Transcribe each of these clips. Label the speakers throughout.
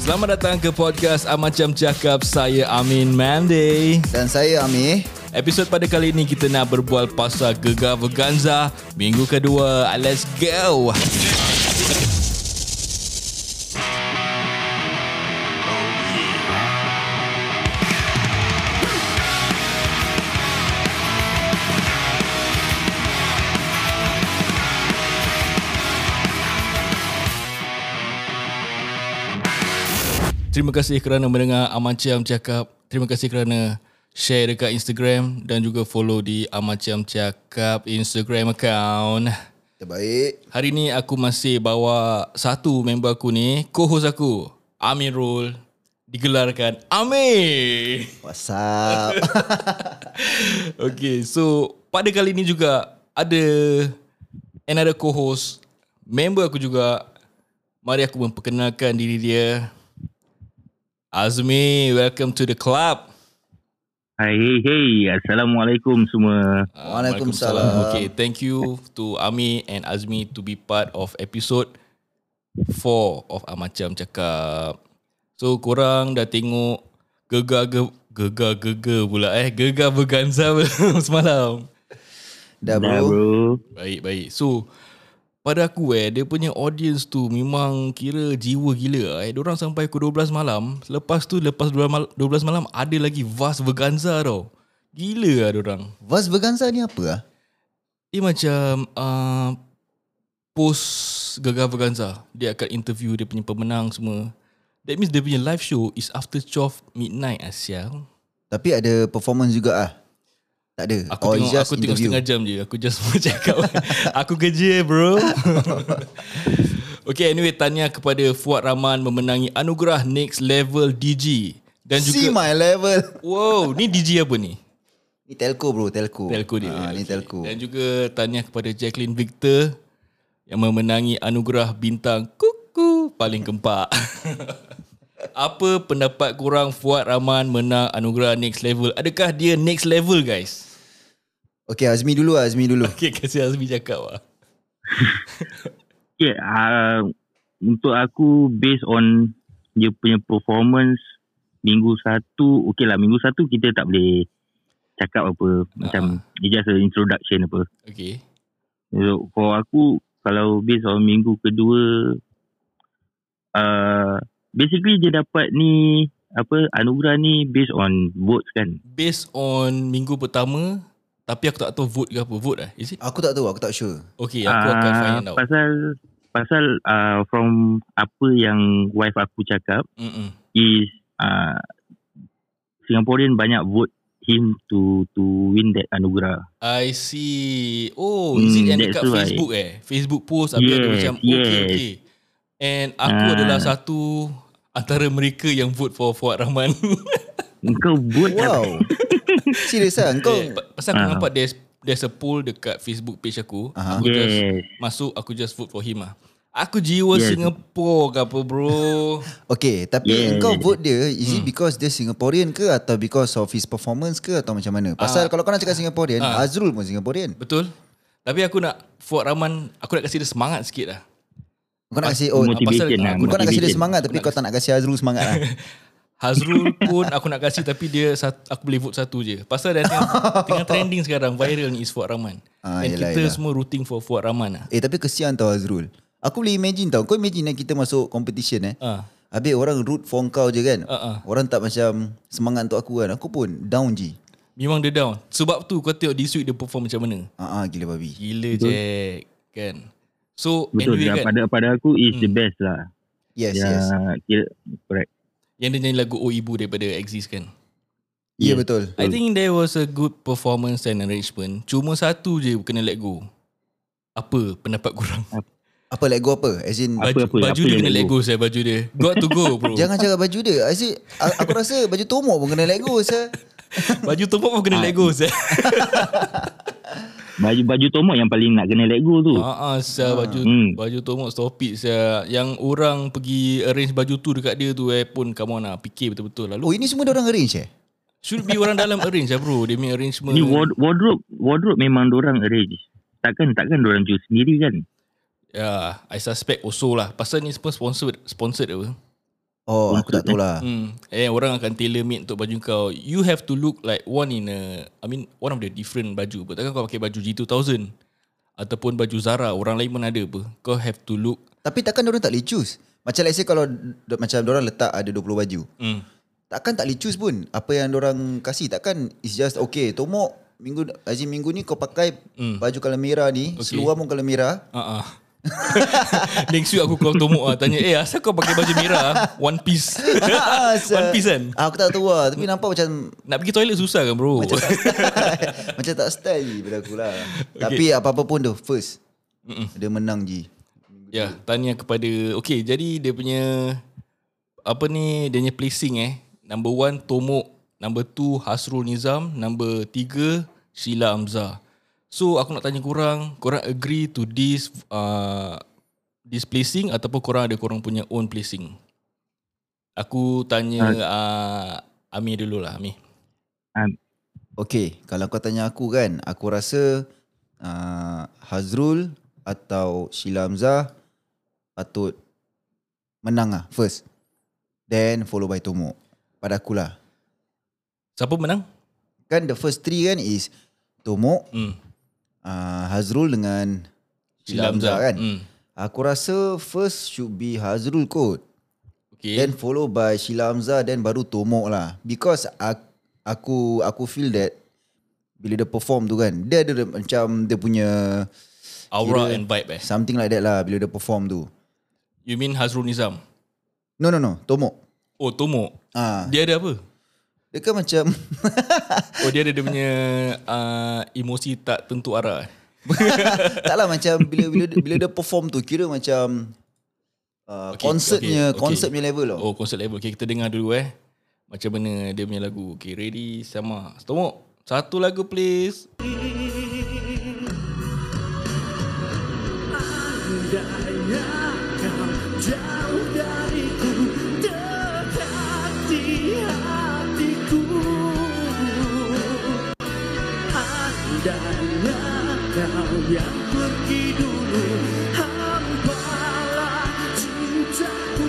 Speaker 1: Selamat datang ke podcast Amacam Cakap. Saya Amin Mande.
Speaker 2: Dan saya Amir
Speaker 1: Episod pada kali ini kita nak berbual pasal Gegar Veganza minggu kedua. Let's go. Terima kasih kerana mendengar Amacam Cakap. Terima kasih kerana share dekat Instagram dan juga follow di Amacam Cakap Instagram account.
Speaker 2: Terbaik
Speaker 1: Hari ni aku masih bawa satu member aku ni, co-host aku, Amirul. Digelarkan Amir.
Speaker 2: What's up
Speaker 1: Okay, so pada kali ni juga ada another co-host, member aku juga. Mari aku memperkenalkan diri dia. Azmi, welcome to the club.
Speaker 3: Hai, hey, hey. Assalamualaikum semua.
Speaker 2: Waalaikumsalam.
Speaker 1: Okay, thank you to Ami and Azmi to be part of episode 4 of Amacam Cakap. So, korang dah tengok gegar ge, gegar gegar pula eh. Gegar Berganza semalam.
Speaker 2: Dah
Speaker 3: Dah
Speaker 2: bro
Speaker 3: bro.
Speaker 1: Baik, baik. So, pada aku eh, dia punya audience tu memang kira jiwa gila eh. Diorang sampai ke 12 malam. Lepas tu, lepas 12 mal- 12 malam, ada lagi Vas Berganza tau. Gila lah diorang.
Speaker 2: Vas Berganza ni apa ah?
Speaker 1: Dia macam uh, Post Gegar Verganza Dia akan interview Dia punya pemenang semua That means dia punya live show Is after 12 midnight Asial
Speaker 2: Tapi ada performance juga ah. Tak ada
Speaker 1: Aku
Speaker 2: Or
Speaker 1: tengok Aku tengok setengah jam je. Aku just mau cakap Aku kerja bro. Okay anyway Tanya kepada Fuad Rahman Memenangi anugerah Next Level DG Dan
Speaker 2: See
Speaker 1: juga
Speaker 2: my level.
Speaker 1: Wow Ni DG apa ni?
Speaker 2: Ni telco bro Telco.
Speaker 1: Telco dia.
Speaker 2: Ah, Ni
Speaker 1: Okay.
Speaker 2: telco.
Speaker 1: Dan juga tanya kepada Jacqueline Victor Yang memenangi anugerah bintang Kuku Paling kempak Apa pendapat korang Fuad Rahman menang anugerah next level Adakah dia next level guys?
Speaker 2: Okay Azmi dulu ah, Azmi dulu
Speaker 1: Okay kasih Azmi cakap lah
Speaker 3: Okay, uh, untuk aku based on dia punya performance minggu satu, okay lah minggu satu kita tak boleh cakap apa. Macam dia just a introduction apa.
Speaker 1: Okay
Speaker 3: So, for aku, kalau based on minggu kedua, uh, basically dia dapat ni, apa, anugerah ni based on votes kan.
Speaker 1: Based on minggu pertama Tapi aku tak tahu vote ke apa Vote lah Is it?
Speaker 2: Aku tak tahu Aku tak sure
Speaker 1: Okay aku akan
Speaker 3: Ah,
Speaker 1: find out
Speaker 3: Pasal, pasal uh, from apa yang wife aku cakap,
Speaker 1: Mm-mm.
Speaker 3: is uh, Singaporean banyak vote him to to win that anugerah.
Speaker 1: I see. Oh, is it
Speaker 3: Hmm,
Speaker 1: yang dekat
Speaker 3: why.
Speaker 1: Facebook eh? Facebook post habis ada
Speaker 3: Yes,
Speaker 1: macam okay
Speaker 3: yes.
Speaker 1: okay. And aku
Speaker 3: Ah.
Speaker 1: adalah satu antara mereka yang vote for Fuad Rahman.
Speaker 3: Engkau vote
Speaker 2: Wow Serius ah Kau
Speaker 1: Eh, pa- Pasal aku
Speaker 3: Ah.
Speaker 1: nampak there's there's a poll dekat Facebook page aku.
Speaker 2: Aha.
Speaker 1: Aku just
Speaker 3: Yes.
Speaker 1: masuk aku just vote for him ah. Aku jiwa
Speaker 3: Yes.
Speaker 1: Singapore ke apa bro?
Speaker 2: Okay Tapi
Speaker 3: Yeah.
Speaker 2: engkau vote dia Is
Speaker 1: Hmm.
Speaker 2: it because dia Singaporean ke Atau because of his performance ke Atau macam mana Pasal kalau kau nak cakap Singaporean
Speaker 1: Ah.
Speaker 2: Azrul pun Singaporean
Speaker 1: Betul? Tapi aku nak Fuad Rahman aku nak kasi dia semangat sikit lah.
Speaker 2: Kau nak kasi Oh
Speaker 3: Motivation
Speaker 1: pasal
Speaker 3: lah.
Speaker 1: aku
Speaker 2: Kau nak kasi dia
Speaker 3: motivation.
Speaker 2: semangat Tapi kau tak nak kasi Azrul semangat lah
Speaker 1: Hazrul pun aku nak kasih tapi dia aku boleh vote satu je. Pasal dia tengah, tengah trending sekarang viral ni is Fuad Rahman.
Speaker 2: Ah,
Speaker 1: And
Speaker 2: yelah,
Speaker 1: kita
Speaker 2: yelah.
Speaker 1: semua rooting for Fuad Rahman lah.
Speaker 2: Eh tapi kesian tau Azrul Aku boleh imagine tau Kau imagine eh, kita masuk competition eh
Speaker 1: Ah.
Speaker 2: Habis orang root for kau je kan
Speaker 1: Ah, ah.
Speaker 2: Orang tak macam Semangat untuk aku kan Aku pun down je
Speaker 1: Memang dia down. Sebab tu kau tengok this week dia perform macam mana.
Speaker 2: Ah, ah gila babi
Speaker 1: Gila Jack. Kan. So
Speaker 3: Betul.
Speaker 1: anyway kan.
Speaker 3: pada pada aku is the best lah.
Speaker 2: Yes
Speaker 3: ya,
Speaker 2: yes
Speaker 3: Kira, correct.
Speaker 1: Yang dia nyanyi lagu Oh Ibu daripada Exist kan.
Speaker 2: Ya yeah, betul
Speaker 1: I think there was a good performance and arrangement. Cuma satu je kena let go. Apa pendapat korang?
Speaker 2: Apa let go apa As in
Speaker 3: Apa,
Speaker 1: Baju,
Speaker 3: apa,
Speaker 1: baju
Speaker 3: apa
Speaker 1: dia kena
Speaker 3: let
Speaker 1: let go saya baju dia. Got to go bro.
Speaker 2: Jangan cakap baju dia I see, a- Aku rasa baju tomok pun kena let go saya.
Speaker 1: Baju tu pun kena let go saya.
Speaker 3: Baju baju tomok yang paling nak kena let go tu.
Speaker 1: Ha ah, saya baju
Speaker 3: Hmm.
Speaker 1: baju tomok stop it saya. Yang orang pergi arrange baju tu dekat dia tu eh pun come on lah fikir betul-betul lah.
Speaker 2: Oh ini semua dia orang arrange eh
Speaker 1: Should be orang dalam arrange lah bro. Dia punya arrangement.
Speaker 3: Ni ward- wardrobe wardrobe memang orang arrange. Takkan takkan orang choose sendiri kan?
Speaker 1: Yeah, I suspect also lah. Pasal ni semua sponsored, sponsored apa.
Speaker 2: Oh, aku tak tahu lah.
Speaker 1: Hmm. Eh, orang akan tailor made untuk baju kau. You have to look like one in a, I mean, one of the different baju. Takkan kau pakai baju G2000 ataupun baju Zara, orang lain pun ada apa. Kau have to look.
Speaker 2: Tapi takkan orang tak boleh choose. Macam let's say kalau macam orang letak ada 20 baju.
Speaker 1: Hmm.
Speaker 2: Takkan tak boleh choose pun. Apa yang orang kasih takkan it's just okay. Tomok minggu Azim minggu ni kau pakai
Speaker 1: Hmm.
Speaker 2: baju color merah ni,
Speaker 1: Okay.
Speaker 2: seluar pun color merah.
Speaker 1: Uh-uh. Next week aku call Tomok lah Tanya Eh asal kau pakai baju merah One piece One piece kan
Speaker 2: Ah, aku tak tahu lah. Tapi nampak macam
Speaker 1: Nak pergi toilet susah kan bro
Speaker 2: macam tak style. macam tak style je pada aku lah. Tapi apa-apa pun tu first.
Speaker 1: Mm-mm.
Speaker 2: Dia menang je.
Speaker 1: Ya, tanya kepada Okay, jadi dia punya apa ni dia punya placing eh. Number one Tomok, number two Hasrul Nizam, number tiga Sheila Hamzah. So aku nak tanya korang, korang agree to this uh, this placing ataupun korang ada korang punya own placing? Aku tanya uh, Ami dulu lah, Ami.
Speaker 2: Okay, kalau kau tanya aku kan, aku rasa uh, Hazrul atau Sheila Hamzah patut menang lah first. Then follow by Tomo. Pada aku lah.
Speaker 1: Siapa menang?
Speaker 2: Kan the first three kan is Tomo,
Speaker 1: Hmm.
Speaker 2: Uh, Hazrul dengan Sheila Hamzah kan.
Speaker 1: Hmm.
Speaker 2: Aku rasa first should be Hazrul kot.
Speaker 1: Okay.
Speaker 2: Then follow by Sheila Hamzah then baru Tomok lah. Because aku, aku aku feel that bila dia perform tu kan, dia ada macam dia punya
Speaker 1: Aura
Speaker 2: kira-
Speaker 1: and vibe eh.
Speaker 2: something like that lah bila dia perform tu.
Speaker 1: You mean Hazrul Nizam?
Speaker 2: No no no, Tomok.
Speaker 1: Oh, Tomok.
Speaker 2: Ah,
Speaker 1: Dia ada apa?
Speaker 2: Dia kan macam
Speaker 1: Oh dia ada dia punya uh, emosi tak tentu arah. eh?
Speaker 2: taklah macam bila bila dia- bila dia perform tu kira macam uh,
Speaker 1: Okay,
Speaker 2: konsertnya
Speaker 1: okay, okay.
Speaker 2: konsert punya level tau.
Speaker 1: Oh konsert level. Okay kita dengar dulu eh. Macam mana dia punya lagu. Okay ready sama. Tomok. Satu lagu please.
Speaker 4: Andainya kau yang pergi dulu Hampalah cintaku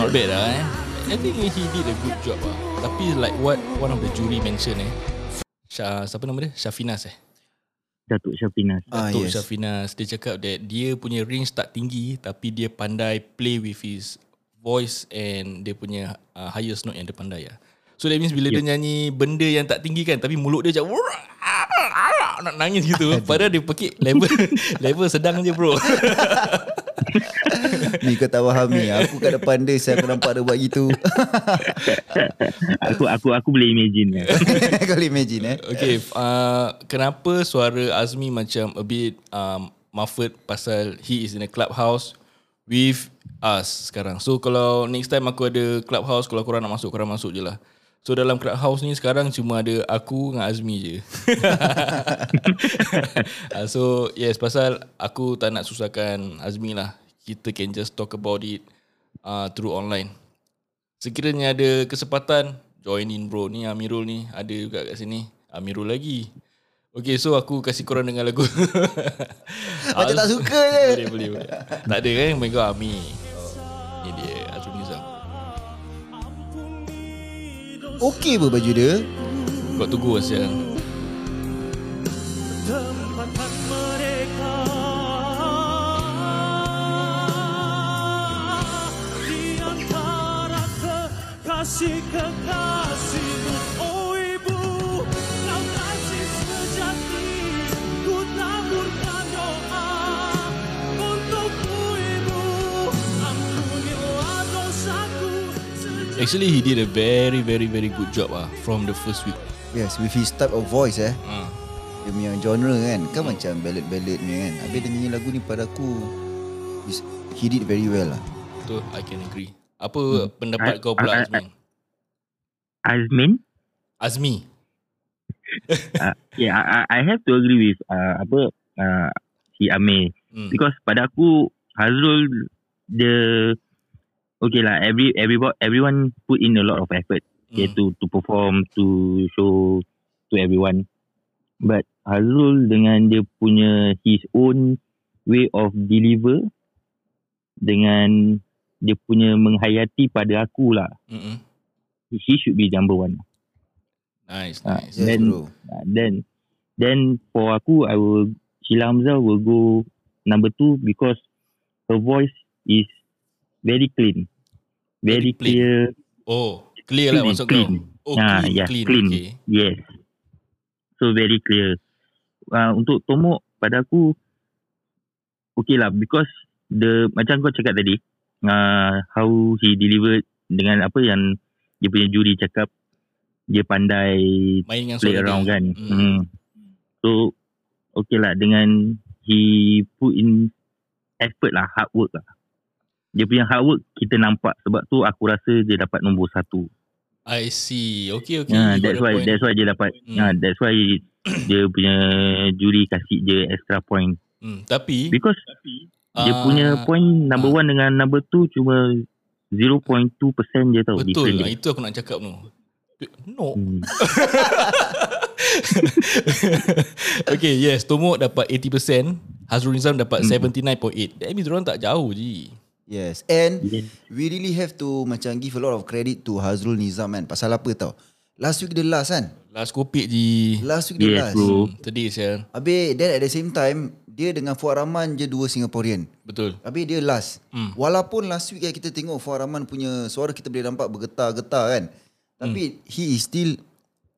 Speaker 1: Not bad lah eh. I think he did a good job lah. Tapi like what one of the jury mention eh. Syah, siapa nama dia? Syafinas eh.
Speaker 3: Datuk Syafinas.
Speaker 2: Ah,
Speaker 1: Datuk
Speaker 2: yes.
Speaker 1: Syafinas dia cakap that dia punya range tak tinggi tapi dia pandai play with his voice and dia punya uh, highest note yang dia pandai lah. So that means bila dia nyanyi benda yang tak tinggi kan tapi mulut dia macam nak nangis gitu padahal dia pekik level level sedang je bro.
Speaker 2: Ni kau tak faham ni. Aku kat depan dia saya aku nampak dia buat gitu.
Speaker 3: Aku aku aku boleh imagine
Speaker 2: kau boleh imagine eh.
Speaker 1: Okay, uh, kenapa suara Azmi macam a bit um, muffled pasal he is in a clubhouse with us sekarang. So kalau next time aku ada clubhouse, kalau korang nak masuk, korang masuk je lah. So dalam clubhouse ni sekarang cuma ada aku dengan Azmi je. uh, so yes, pasal aku tak nak susahkan Azmi lah. Kita can just talk about it uh, through online. Sekiranya ada kesempatan Join in bro Ni Amirul ni Ada juga kat sini Amirul lagi Okay so aku kasih korang dengar lagu
Speaker 2: Macam tak suka je.
Speaker 1: Boleh boleh, boleh. Tak ada kan Mereka Ami Ni dia
Speaker 2: Okey ber baju dia.
Speaker 1: Kau tunggu Asyal Actually he did a very very very good job ah From the first week.
Speaker 2: Yes, with his type of voice eh.
Speaker 1: ah.
Speaker 2: Dia punya genre kan Kan macam ballad-ballad ni kan. Habis dia nyanyi lagu ni pada aku is, He did very well lah
Speaker 1: Betul I can agree. Apa pendapat
Speaker 3: I-
Speaker 1: kau pula
Speaker 3: I- I-
Speaker 1: Azmi
Speaker 3: Azmin,
Speaker 1: Azmi.
Speaker 3: Uh, yeah, I, I- I have to agree with uh, apa uh, si Amir.
Speaker 1: Hmm.
Speaker 3: because pada aku Hazrul the okay lah every everybody everyone put in a lot of effort yeah, to to perform to show to everyone but Hazrul dengan dia punya his own way of deliver dengan dia punya menghayati pada aku lah.
Speaker 1: Mm-mm.
Speaker 3: He should be number one.
Speaker 1: Nice,
Speaker 3: Ah,
Speaker 1: nice.
Speaker 2: Yes
Speaker 3: Then-
Speaker 2: bro
Speaker 3: Uh, then then for aku I will Sheila Hamzah will go number two because her voice is very clean.
Speaker 1: Very
Speaker 3: Very,
Speaker 1: clean.
Speaker 3: clear.
Speaker 1: Oh, clear lah
Speaker 3: Clean,
Speaker 1: maksud
Speaker 3: clean.
Speaker 1: kau. Oh,
Speaker 3: Ah,
Speaker 1: clean,
Speaker 3: yeah,
Speaker 1: clean.
Speaker 3: clean.
Speaker 1: Okay.
Speaker 3: Yes. So very clear. Uh, untuk Tomok pada aku okay lah because the macam kau cakap tadi uh, how he delivered dengan apa yang dia punya juri cakap dia pandai
Speaker 1: Main dengan
Speaker 3: play
Speaker 1: suara
Speaker 3: around
Speaker 1: dia.
Speaker 3: kan.
Speaker 1: Hmm.
Speaker 3: Hmm. So okay lah dengan he put in effort lah, hard work lah. Dia punya hard work kita nampak sebab tu aku rasa dia dapat nombor satu.
Speaker 1: I see. Okay, okay.
Speaker 3: Yeah,
Speaker 1: you got
Speaker 3: that's why
Speaker 1: point.
Speaker 3: that's why dia dapat.
Speaker 1: Hmm.
Speaker 3: Yeah, that's why dia punya juri kasih dia extra point
Speaker 1: Hmm, tapi
Speaker 3: because dia
Speaker 1: ah,
Speaker 3: punya point number
Speaker 1: ah.
Speaker 3: one dengan number two cuma 0.2% je tau.
Speaker 1: Betul lah, itu aku nak cakap tu. No.
Speaker 3: Hmm.
Speaker 1: okay, yes. Tomok dapat 80%. Hazrul Nizam dapat
Speaker 3: Hmm.
Speaker 1: 79.8. That means diorang tak jauh je.
Speaker 2: Yes And
Speaker 3: Yes.
Speaker 2: We really have to Macam give a lot of credit To Hazrul Nizam kan Pasal apa tau Last week dia last kan
Speaker 1: Last kopik je.
Speaker 2: Last week dia
Speaker 3: Yes,
Speaker 2: last
Speaker 3: bro.
Speaker 1: Hmm, sedih sial.
Speaker 2: Habis Then at the same time Dia dengan Fuad Rahman je Dua Singaporean
Speaker 1: Betul.
Speaker 2: Habis dia last
Speaker 1: Hmm.
Speaker 2: Walaupun last week Kita tengok Fuad Rahman punya Suara kita boleh nampak Bergetar-getar kan Tapi He is still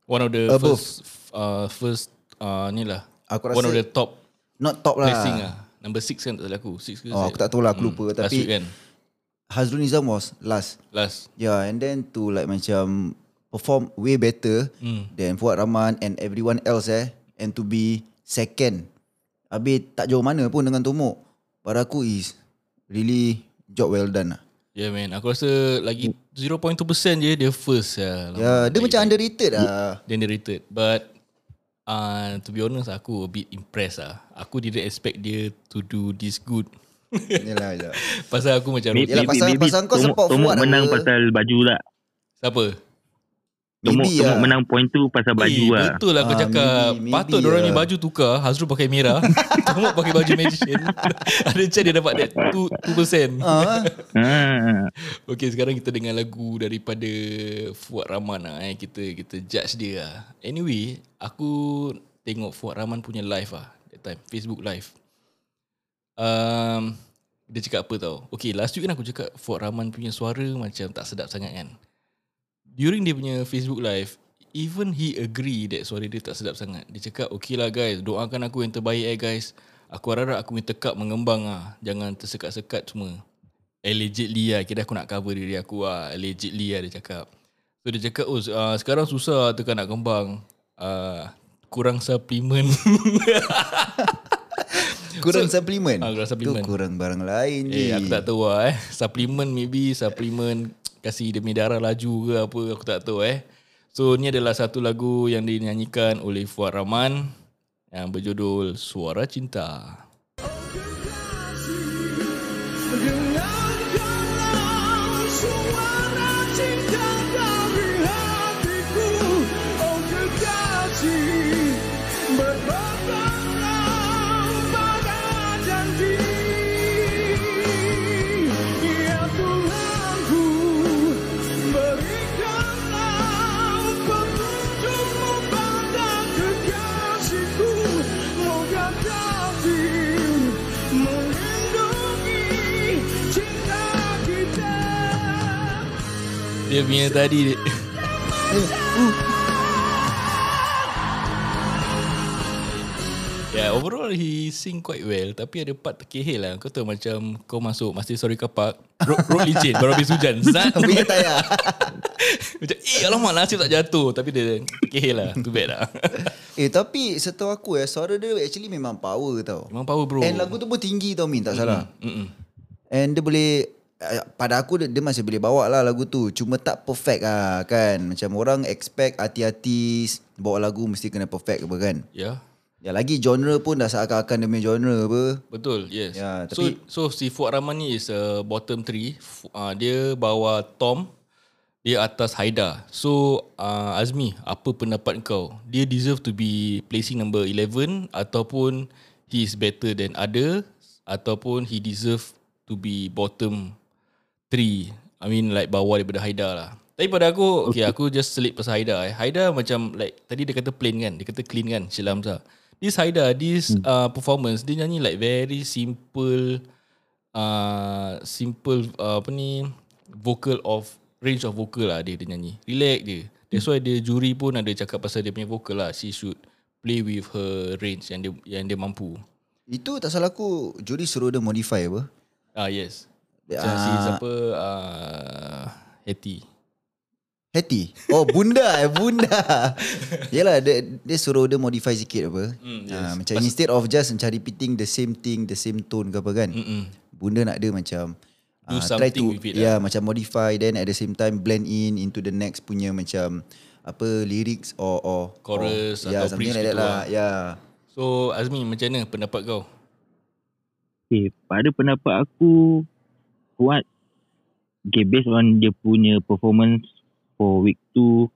Speaker 1: One of the
Speaker 2: Above.
Speaker 1: first uh, first uh, ni lah.
Speaker 2: Aku
Speaker 1: One
Speaker 2: rasa
Speaker 1: of the top
Speaker 2: Not top lah
Speaker 1: placing lah. Number 6 kan tak salah aku. 6 ke
Speaker 2: Oh aku tak tahu lah Aku lupa
Speaker 1: Last
Speaker 2: Tapi
Speaker 1: week kan.
Speaker 2: Hazrul Nizam was last
Speaker 1: Last.
Speaker 2: Yeah and then to like macam Perform way better
Speaker 1: Hmm.
Speaker 2: Than Fuad Rahman And everyone else eh And to be second Habis tak jauh mana pun dengan Tomok Pada aku is Really Job well done lah
Speaker 1: Yeah man, aku rasa lagi 0.2% je dia first ya.
Speaker 2: Ya yeah, Dia macam underrated lah
Speaker 1: Dia underrated But uh, To be honest Aku a bit impressed lah Aku didn't expect dia To do this good
Speaker 2: Yalah yalah
Speaker 1: Pasal aku macam
Speaker 3: Maybe,
Speaker 2: Yalah,
Speaker 3: maybe,
Speaker 2: pasal-
Speaker 3: maybe
Speaker 2: pasal kau
Speaker 3: Tomok,
Speaker 2: support
Speaker 3: Tomok
Speaker 2: Fuad
Speaker 3: menang
Speaker 2: apa?
Speaker 3: pasal baju lah.
Speaker 1: Siapa?
Speaker 2: Maybe
Speaker 3: Tomok
Speaker 2: lah.
Speaker 3: menang point tu pasal baju
Speaker 1: eh,
Speaker 3: lah.
Speaker 1: Betul lah kau
Speaker 2: Ah,
Speaker 1: cakap
Speaker 2: maybe-
Speaker 1: Patut
Speaker 2: maybe
Speaker 1: orang ni
Speaker 2: lah.
Speaker 1: baju tukar Hazrul pakai merah Tomok pakai baju magician Ada chance dia dapat that 2%, 2%.
Speaker 2: ah,
Speaker 3: Ha.
Speaker 1: Okay sekarang kita dengar lagu Daripada Fuad Rahman lah eh. Kita kita judge dia lah Anyway Aku Tengok Fuad Rahman punya live lah That time Facebook live um, Dia cakap apa tau Okay last week kan aku cakap Fuad Rahman punya suara Macam tak sedap sangat kan During dia punya Facebook live Even he agree That suara dia tak sedap sangat. Dia cakap Okay lah guys Doakan aku yang terbaik eh guys. Aku harap aku punya tekak mengembang lah Jangan tersekat-sekat semua. Allegedly lah Kira aku nak cover diri aku lah Allegedly lah dia cakap. So dia cakap Oh uh, sekarang susah Tekan nak kembang. Uh, Kurang suplemen.
Speaker 2: Kurang suplemen?
Speaker 1: Ah, kurang suplemen.
Speaker 2: Tu kurang barang lain je
Speaker 1: Eh aku tak tahu lah eh. Suplemen maybe Suplemen Kasih dia punya darah laju ke apa Aku tak tahu eh. So ni adalah satu lagu Yang dinyanyikan oleh Fuad Rahman Yang berjudul Suara Cinta.
Speaker 4: Dengarkanlah suara cinta
Speaker 1: Dia punya tadi Yeah, overall he sing quite well. Tapi ada part terkehil lah. Kau tahu macam Kau masuk Masih sorry kapak Road, road licin Baru habis hujan. Zat.
Speaker 2: Punya tayar.
Speaker 1: Macam eh alamak nasib tak jatuh. Tapi dia terkehil lah. Too bad lah.
Speaker 2: Eh tapi setahu aku eh Suara dia actually memang power tau.
Speaker 1: Memang power bro.
Speaker 2: And lagu tu pun tinggi tau Min Tak salah.
Speaker 1: Mm-mm.
Speaker 2: And dia boleh eh, pada aku dia, dia masih boleh bawa lah lagu tu Cuma tak perfect lah kan Macam orang expect artis-artis Bawa lagu mesti kena perfect apa kan
Speaker 1: Ya
Speaker 2: Ya lagi genre pun dah seakan-akan dia punya genre apa
Speaker 1: Betul, yes.
Speaker 2: Ya, tapi-
Speaker 1: so, so si Fuad Rahman ni is a bottom three. Uh, dia bawa Tom, dia atas Haida. So uh, Azmi, apa pendapat kau? Dia deserve to be placing number 11 ataupun he is better than other ataupun he deserve to be bottom three. I mean like bawah daripada Haida lah. Tapi pada aku, okay, aku just selip pasal Haida eh. Haida macam like tadi dia kata plain kan, dia kata clean kan, Sheila Hamzah. This Haida, this uh, performance, dia nyanyi like very simple, uh, simple uh, apa ni, vocal of, range of vocal lah dia, dia nyanyi. Relax dia. That's why dia juri pun ada cakap pasal dia punya vocal lah. She should play with her range yang dia yang dia mampu.
Speaker 2: Itu tak salah aku juri suruh dia modify apa?
Speaker 1: Ah yes. Macam si
Speaker 2: Ah.
Speaker 1: siapa uh, Hetty.
Speaker 2: Hattie. Oh bunda eh bunda. Yalah dia, dia suruh dia modify sikit apa.
Speaker 1: Mm,
Speaker 2: yes.
Speaker 1: yes.
Speaker 2: macam instead of just macam repeating the same thing, the same tone ke apa kan.
Speaker 1: Mm-mm.
Speaker 2: Bunda nak dia macam
Speaker 1: Do
Speaker 2: try
Speaker 1: something
Speaker 2: to
Speaker 1: with it
Speaker 2: yeah,
Speaker 1: lah.
Speaker 2: macam modify then at the same time blend in into the next punya macam apa lyrics or or
Speaker 1: Chorus
Speaker 2: or, yeah,
Speaker 1: atau
Speaker 2: something
Speaker 1: bridge
Speaker 2: like that lah.
Speaker 1: lah.
Speaker 2: Yeah.
Speaker 1: So Azmi macam mana pendapat kau?
Speaker 3: Okay, pada pendapat aku, Fuad, okay, based on dia punya performance for week 2,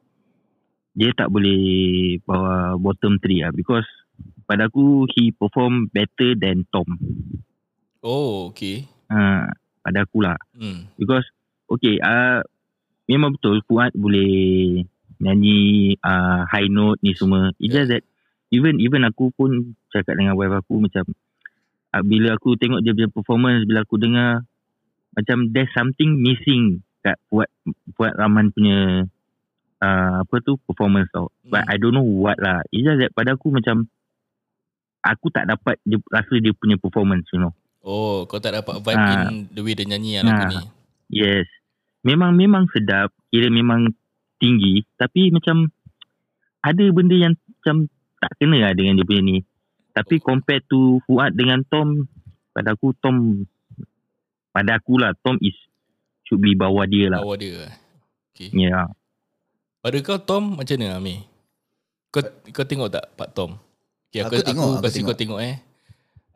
Speaker 3: dia tak boleh bawa bottom 3 lah. Because pada aku, he perform better than Tom.
Speaker 1: Oh okay.
Speaker 3: Uh, pada aku lah.
Speaker 1: Hmm.
Speaker 3: Because, okay, uh, memang betul Fuad boleh nyanyi uh, high note ni semua. It's just that, even even aku pun cakap dengan wife aku macam, uh, bila aku tengok dia punya performance, bila aku dengar, macam there's something missing kat Fuad, Fuad Rahman punya uh, apa tu performance tau. But
Speaker 1: Hmm.
Speaker 3: I don't know what lah. It's just that pada aku macam aku tak dapat dia, rasa dia punya performance, you know.
Speaker 1: Oh kau tak dapat vibe
Speaker 3: Ah.
Speaker 1: in the way dia nyanyi lah lagu
Speaker 3: Ah.
Speaker 1: ni.
Speaker 3: Yes. Memang memang sedap, kira memang tinggi, tapi macam ada benda yang macam tak kena lah dengan dia punya ni. Tapi compared to Fuad dengan Tom, pada aku Tom pada aku lah Tom is should be bawah dia lah.
Speaker 1: Bawah dia. Okay.
Speaker 3: Ya. Yeah.
Speaker 1: Pada kau Tom macam mana Ami? Kau kau tengok tak Pak Tom? Okay, aku,
Speaker 2: Aku tengok,
Speaker 1: aku
Speaker 2: aku
Speaker 1: kasi
Speaker 2: tengok.
Speaker 1: kau tengok eh.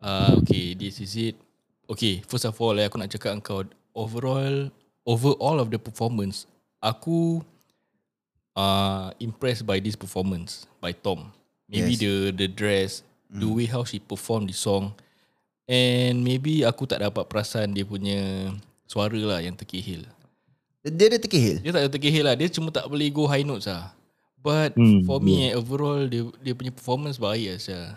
Speaker 1: Uh, okay, this is it. Okay, first of all eh, aku nak cakap engkau overall overall of the performance, aku uh, impressed by this performance by Tom. Maybe
Speaker 2: Yes.
Speaker 1: the the dress, the way how she perform the song, and maybe aku tak dapat perasan dia punya suara lah yang terkehil.
Speaker 2: Dia ada terkehil.
Speaker 1: Dia tak ada terkehil lah. Dia cuma tak boleh go high notes lah. But
Speaker 3: Hmm,
Speaker 1: for me eh, overall dia dia punya performance baik lah Syah.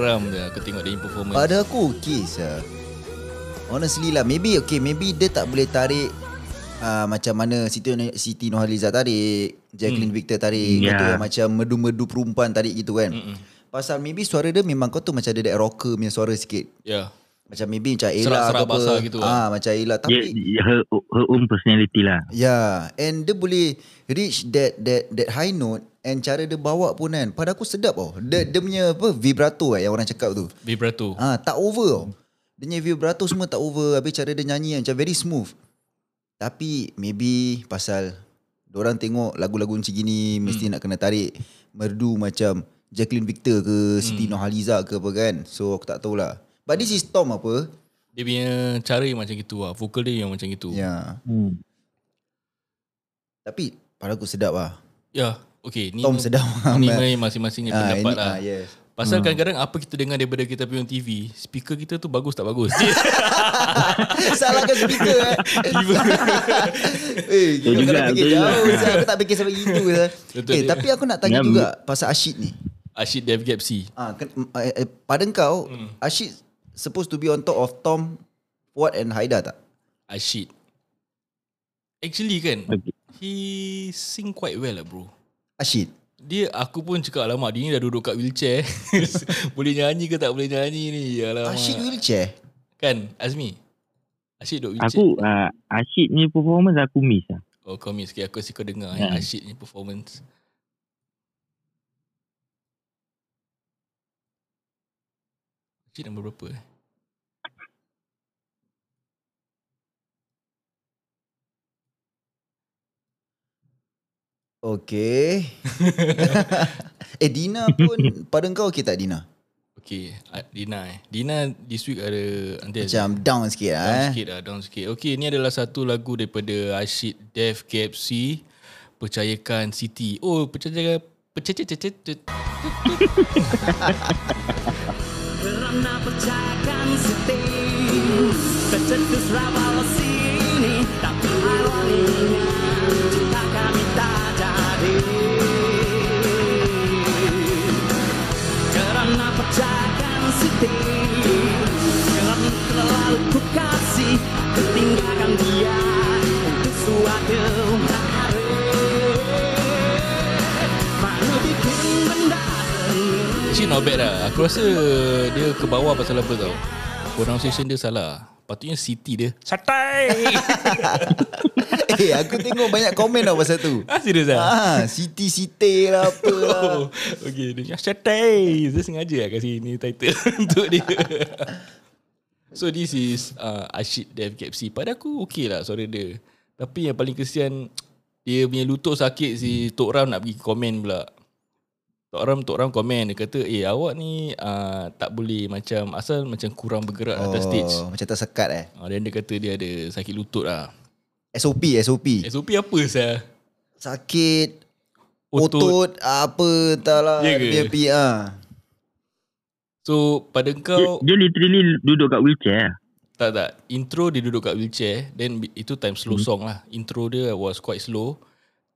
Speaker 1: Geram je aku tengok dia performance.
Speaker 2: Pada aku okay sah. Honestly lah Maybe okay Maybe dia tak boleh tarik uh, Macam mana Siti, Siti Nurhaliza tarik Jacqueline Victor tarik
Speaker 3: Ya.
Speaker 2: yeah. yang Macam merdu-merdu perempuan tarik gitu kan
Speaker 1: Mm-mm.
Speaker 2: Pasal maybe suara dia Memang kau tu macam ada that rocker punya suara sikit
Speaker 1: Ya.
Speaker 2: Macam maybe macam Ella
Speaker 1: Serak-serak
Speaker 2: ke apa
Speaker 1: basah gitu lah.
Speaker 2: ah, Macam Ella Tapi
Speaker 3: dia- her, her own personality lah.
Speaker 2: Ya, and dia boleh reach that that that high note and cara dia bawa pun kan. Pada aku sedap tau. Dia, dia punya apa vibrato eh, yang orang cakap tu.
Speaker 1: Vibrato.
Speaker 2: Ah, tak over tau. Dia punya vibrato semua tak over. Habis cara dia nyanyi macam very smooth. Tapi maybe pasal orang tengok lagu-lagu macam gini mesti nak kena tarik merdu macam Jacqueline Victor ke Siti Nurhaliza ke apa kan. So aku tak tahulah. But this is Tom apa?
Speaker 1: Dia punya cara yang macam gitu lah. Vokal dia yang macam gitu.
Speaker 2: Ya. Yeah.
Speaker 3: Hmm.
Speaker 2: Tapi pada aku sedap lah.
Speaker 1: Ya. Okay. Ni,
Speaker 2: Tom sedap.
Speaker 1: Ni masing-masingnya
Speaker 2: Ah,
Speaker 1: pendapat
Speaker 2: ini-
Speaker 1: lah.
Speaker 2: ah, yes.
Speaker 1: Pasal kadang-kadang apa kita dengar daripada kita punya TV, speaker kita tu bagus tak bagus.
Speaker 2: Salahkan speaker eh. eh, kau
Speaker 3: juga,
Speaker 2: fikir jauh. Sal. Aku tak fikir sampai gitu. Eh,
Speaker 1: dia.
Speaker 2: tapi aku nak tanya
Speaker 3: Ya,
Speaker 2: juga pasal Ashid ni.
Speaker 1: Ashid Dev Gapsi.
Speaker 2: Ah, eh, eh, pada kau,
Speaker 1: Hmm.
Speaker 2: Ashid supposed to be on top of Tom, Fuad and Haida tak?
Speaker 1: Ashid. Actually kan,
Speaker 3: Okay.
Speaker 1: he sing quite well lah bro.
Speaker 2: Ashid.
Speaker 1: Dia aku pun cakap alamak dia ni dah duduk kat wheelchair. boleh nyanyi ke tak boleh nyanyi ni? Alamak.
Speaker 2: Ashid wheelchair.
Speaker 1: Kan Azmi? Ashid duduk wheelchair.
Speaker 3: Aku uh, Ashid ni performance aku miss lah.
Speaker 1: Oh kau miss okay, Aku kasi kau dengar
Speaker 3: Ya.
Speaker 1: eh, Ashid ni performance Acid nombor berapa eh?
Speaker 2: Okay. eh Dina pun pada kau okey tak Dina?
Speaker 1: Okay, ah, Dina eh. Dina this week ada nanti
Speaker 2: Macam down sikit lah
Speaker 1: down
Speaker 2: eh.
Speaker 1: sikit lah, down sikit. Okay, ni adalah satu lagu daripada Ashid Dev KFC. Percayakan City. Oh, percayakan percaya
Speaker 4: Kerana percayakan setir Tercetus rabal sini Tapi ironinya Kerana setir Kerana terlalu ku kasih Ketinggalkan dia Untuk suatu hari Mana bikin benda
Speaker 1: not bad lah. Aku rasa dia ke bawah pasal apa tau. Pronunciation dia salah. Patutnya City dia. Satai!
Speaker 2: eh aku tengok banyak komen tau pasal tu.
Speaker 1: ah, serius lah?
Speaker 2: Ah, Siti Siti lah apa lah.
Speaker 1: Oh, okay, dia cakap Satai! Dia sengaja lah kasi ni title untuk dia. so this is uh, Ashid Dev KFC. Pada aku okay lah suara dia. Tapi yang paling kesian, dia punya lutut sakit si Tok Ram nak pergi komen pula. Tok Ram, Tok Ram komen. Dia kata, eh awak ni uh, tak boleh macam, asal macam kurang bergerak oh. atas stage.
Speaker 2: macam tersekat eh.
Speaker 1: Uh, dan dia kata dia ada sakit lutut lah.
Speaker 2: SOP, SOP.
Speaker 1: SOP apa saya?
Speaker 2: Sakit,
Speaker 1: Otot.
Speaker 2: otot, apa entahlah.
Speaker 1: Ya ke?
Speaker 2: Dia pi ah.
Speaker 1: So pada
Speaker 3: Dia,
Speaker 1: kau,
Speaker 3: dia literally duduk kat wheelchair lah.
Speaker 1: Tak tak Intro dia duduk kat wheelchair Then itu time slow song lah Intro dia was quite slow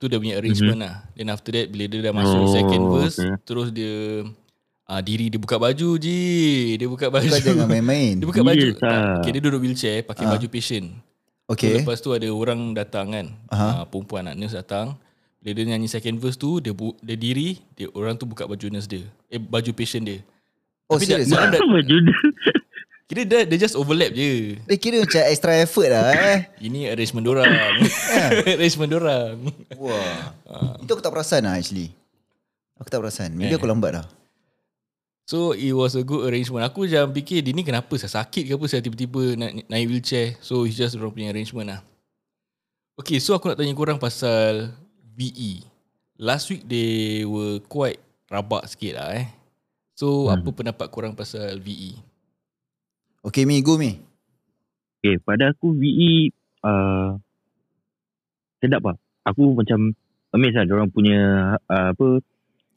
Speaker 1: Tu dia punya arrangement lah Then after that Bila dia dah masuk
Speaker 3: Oh,
Speaker 1: second verse
Speaker 3: okay.
Speaker 1: Terus dia ah Diri dia buka baju je Dia buka baju
Speaker 2: Bukan jangan main-main.
Speaker 1: Dia buka baju
Speaker 3: Yes,
Speaker 1: tak,
Speaker 3: ah.
Speaker 1: okay, Dia duduk wheelchair Pakai baju patient so,
Speaker 2: Okay.
Speaker 1: Lepas tu ada orang datang kan uh, Perempuan nak nurse datang Bila dia nyanyi second verse tu Dia, bu- dia diri dia, Orang tu buka baju nurse dia Eh baju patient dia
Speaker 2: Oh,
Speaker 1: Tapi dia,
Speaker 2: serious?
Speaker 1: dia, dia,
Speaker 3: Baju dia.
Speaker 1: Kira dia, dia just overlap je
Speaker 2: Dia kira macam extra effort lah eh.
Speaker 1: Ini arrangement dorang Arrangement dorang
Speaker 2: Wah. Itu aku tak perasan lah actually. Aku tak perasan. Maybe
Speaker 1: Eh.
Speaker 2: aku lambat lah.
Speaker 1: So it was a good arrangement Aku macam fikir Dia ni kenapa saya sakit ke apa Saya tiba-tiba naik, naik wheelchair So it's just dorang punya arrangement lah Okay so aku nak tanya korang pasal VE Last week they were quite rabak sikit lah eh So hmm. apa pendapat korang pasal? VE
Speaker 2: Okay Mi, go Mi.
Speaker 3: Okay, pada aku VE uh, sedap lah. Aku macam amazed lah orang punya uh, apa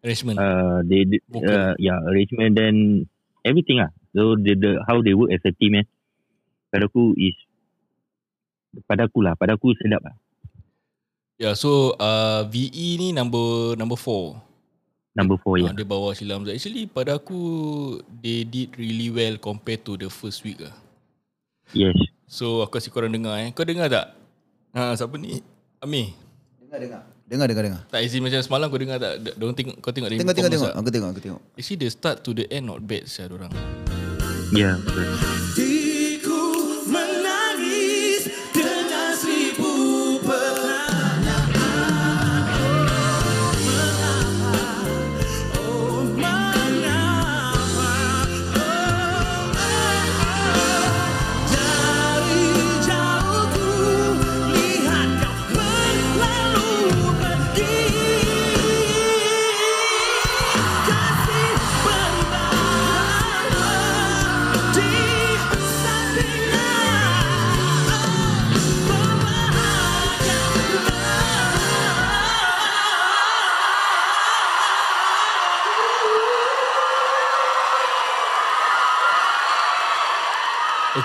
Speaker 1: Arrangement
Speaker 3: uh, they, they
Speaker 1: Vocal.
Speaker 3: uh, yeah arrangement dan everything lah. So the, the how they work as a team eh. Pada aku is pada aku lah, pada aku sedap lah.
Speaker 1: Ya yeah, so uh, VE ni number number 4
Speaker 3: Number 4
Speaker 1: yeah.
Speaker 3: ya.
Speaker 1: uh, Dia bawa Sheila Hamzah Actually pada aku They did really well Compared to the first week lah
Speaker 3: Yes.
Speaker 1: So aku kasih korang dengar eh. Kau dengar tak? Ha, siapa ni? Ami.
Speaker 2: Dengar, dengar. Dengar, dengar, dengar.
Speaker 1: Tak izin macam semalam kau dengar tak? Diorang tengok, kau tengok dia
Speaker 2: Tengok, tengok, tengok. Aku tengok, aku tengok.
Speaker 1: Actually the start to the end not bad saya orang.
Speaker 3: Ya, yeah, betul.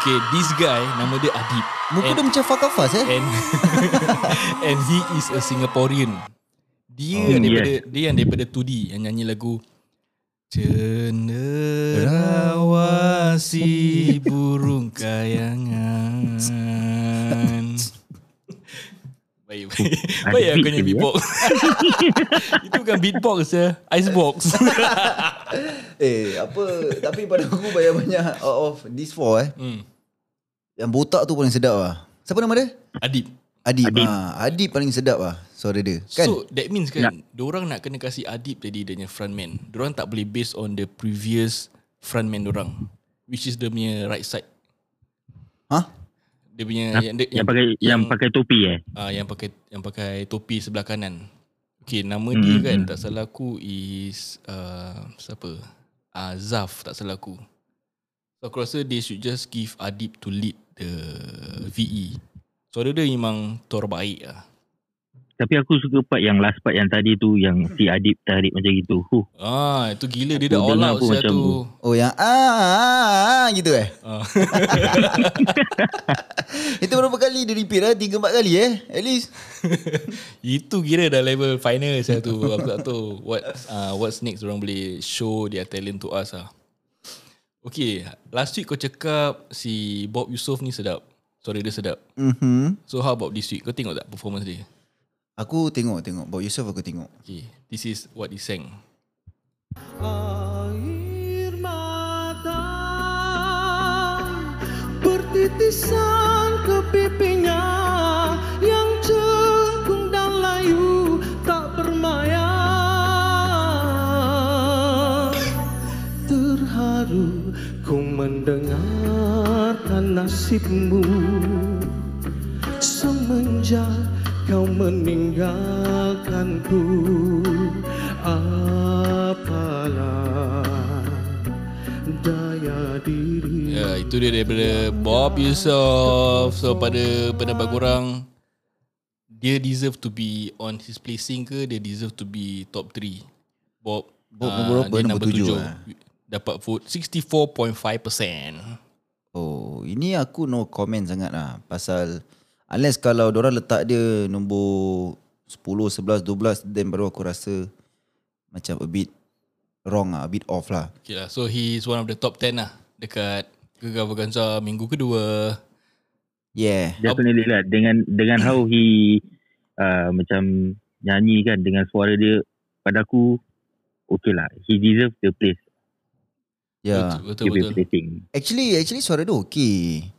Speaker 1: Okay, this guy nama dia Adib.
Speaker 2: Muka
Speaker 1: and,
Speaker 2: dia macam Fakafas eh.
Speaker 1: and, and he is a Singaporean. Dia
Speaker 3: Oh,
Speaker 1: daripada dia yang daripada Tudi yang nyanyi lagu Cenderawasi burung kayangan. Baik, baik. Baik aku nyanyi beatbox. Itu bukan beatbox ya, icebox.
Speaker 2: Eh, apa tapi pada aku banyak-banyak out of this four eh.
Speaker 1: hmm.
Speaker 2: Yang botak tu paling sedap lah. Siapa nama dia?
Speaker 1: Adib.
Speaker 2: Adib.
Speaker 3: Adib.
Speaker 2: Ha, Adib paling sedap lah suara dia. Kan?
Speaker 1: So that means kan Diorang nak kena kasih Adib tadi Dia punya frontman Diorang tak boleh based on the previous Frontman diorang which is dia punya right side.
Speaker 2: Hah?
Speaker 1: Dia punya
Speaker 3: Ha?
Speaker 1: yang, dia,
Speaker 3: Yang pakai yang pakai topi eh.
Speaker 1: ah yang pakai yang pakai topi sebelah kanan. Okay, nama
Speaker 3: Hmm,
Speaker 1: dia kan
Speaker 3: hmm.
Speaker 1: tak salah aku is uh, siapa? Ah Zaf tak salah aku. So aku rasa they should just give Adib to lead the VE. Suara dia memang terbaik lah.
Speaker 3: Tapi aku suka part yang last part yang tadi tu yang si Adib tarik macam gitu. Huh.
Speaker 1: Ah, itu gila dia dah all out saya
Speaker 3: macam
Speaker 1: tu.
Speaker 2: Oh yang ah, ah, ah gitu eh.
Speaker 1: Ah.
Speaker 2: Itu berapa kali dia repeat lah? Tiga empat kali eh. At least.
Speaker 1: Itu kira dah level final saya tu. Aku tak tahu what uh, what's next orang boleh show their talent to us ah. Okay, last week kau cakap si Bob Yusof ni sedap. Suara dia sedap.
Speaker 2: Mm-hmm.
Speaker 1: So how about this week? Kau tengok tak performance dia?
Speaker 2: Aku tengok tengok. Bob Yusof aku tengok.
Speaker 1: Okay, this is what he sang.
Speaker 4: Air mata bertitisan nasibmu semenjak kau meninggalkanku apalah daya diri
Speaker 1: Ya, itu dia daripada Bob Yusof. So pada pendapat korang, dia deserve to be on his placing ke dia deserve to be top 3? Bob
Speaker 2: Bob
Speaker 1: ah,
Speaker 2: nombor berapa?
Speaker 1: dia
Speaker 2: Nombor tujuh,
Speaker 1: tujuh.
Speaker 2: eh?
Speaker 1: Dapat vote 64.5%.
Speaker 2: Oh, ini aku no comment sangat lah. Pasal unless kalau orang letak dia nombor 10, 11, 12 then baru aku rasa macam a bit wrong lah, a bit off lah.
Speaker 1: Okay lah. So he is one of the top 10 lah dekat Gegar Vaganza minggu kedua.
Speaker 2: Yeah.
Speaker 3: Definitely lah dengan dengan how he uh, macam nyanyi kan dengan suara dia pada aku okay lah. He deserve the place.
Speaker 2: Yeah.
Speaker 1: Betul
Speaker 3: Dia
Speaker 1: betul.
Speaker 3: placing.
Speaker 2: Actually actually suara dia okay.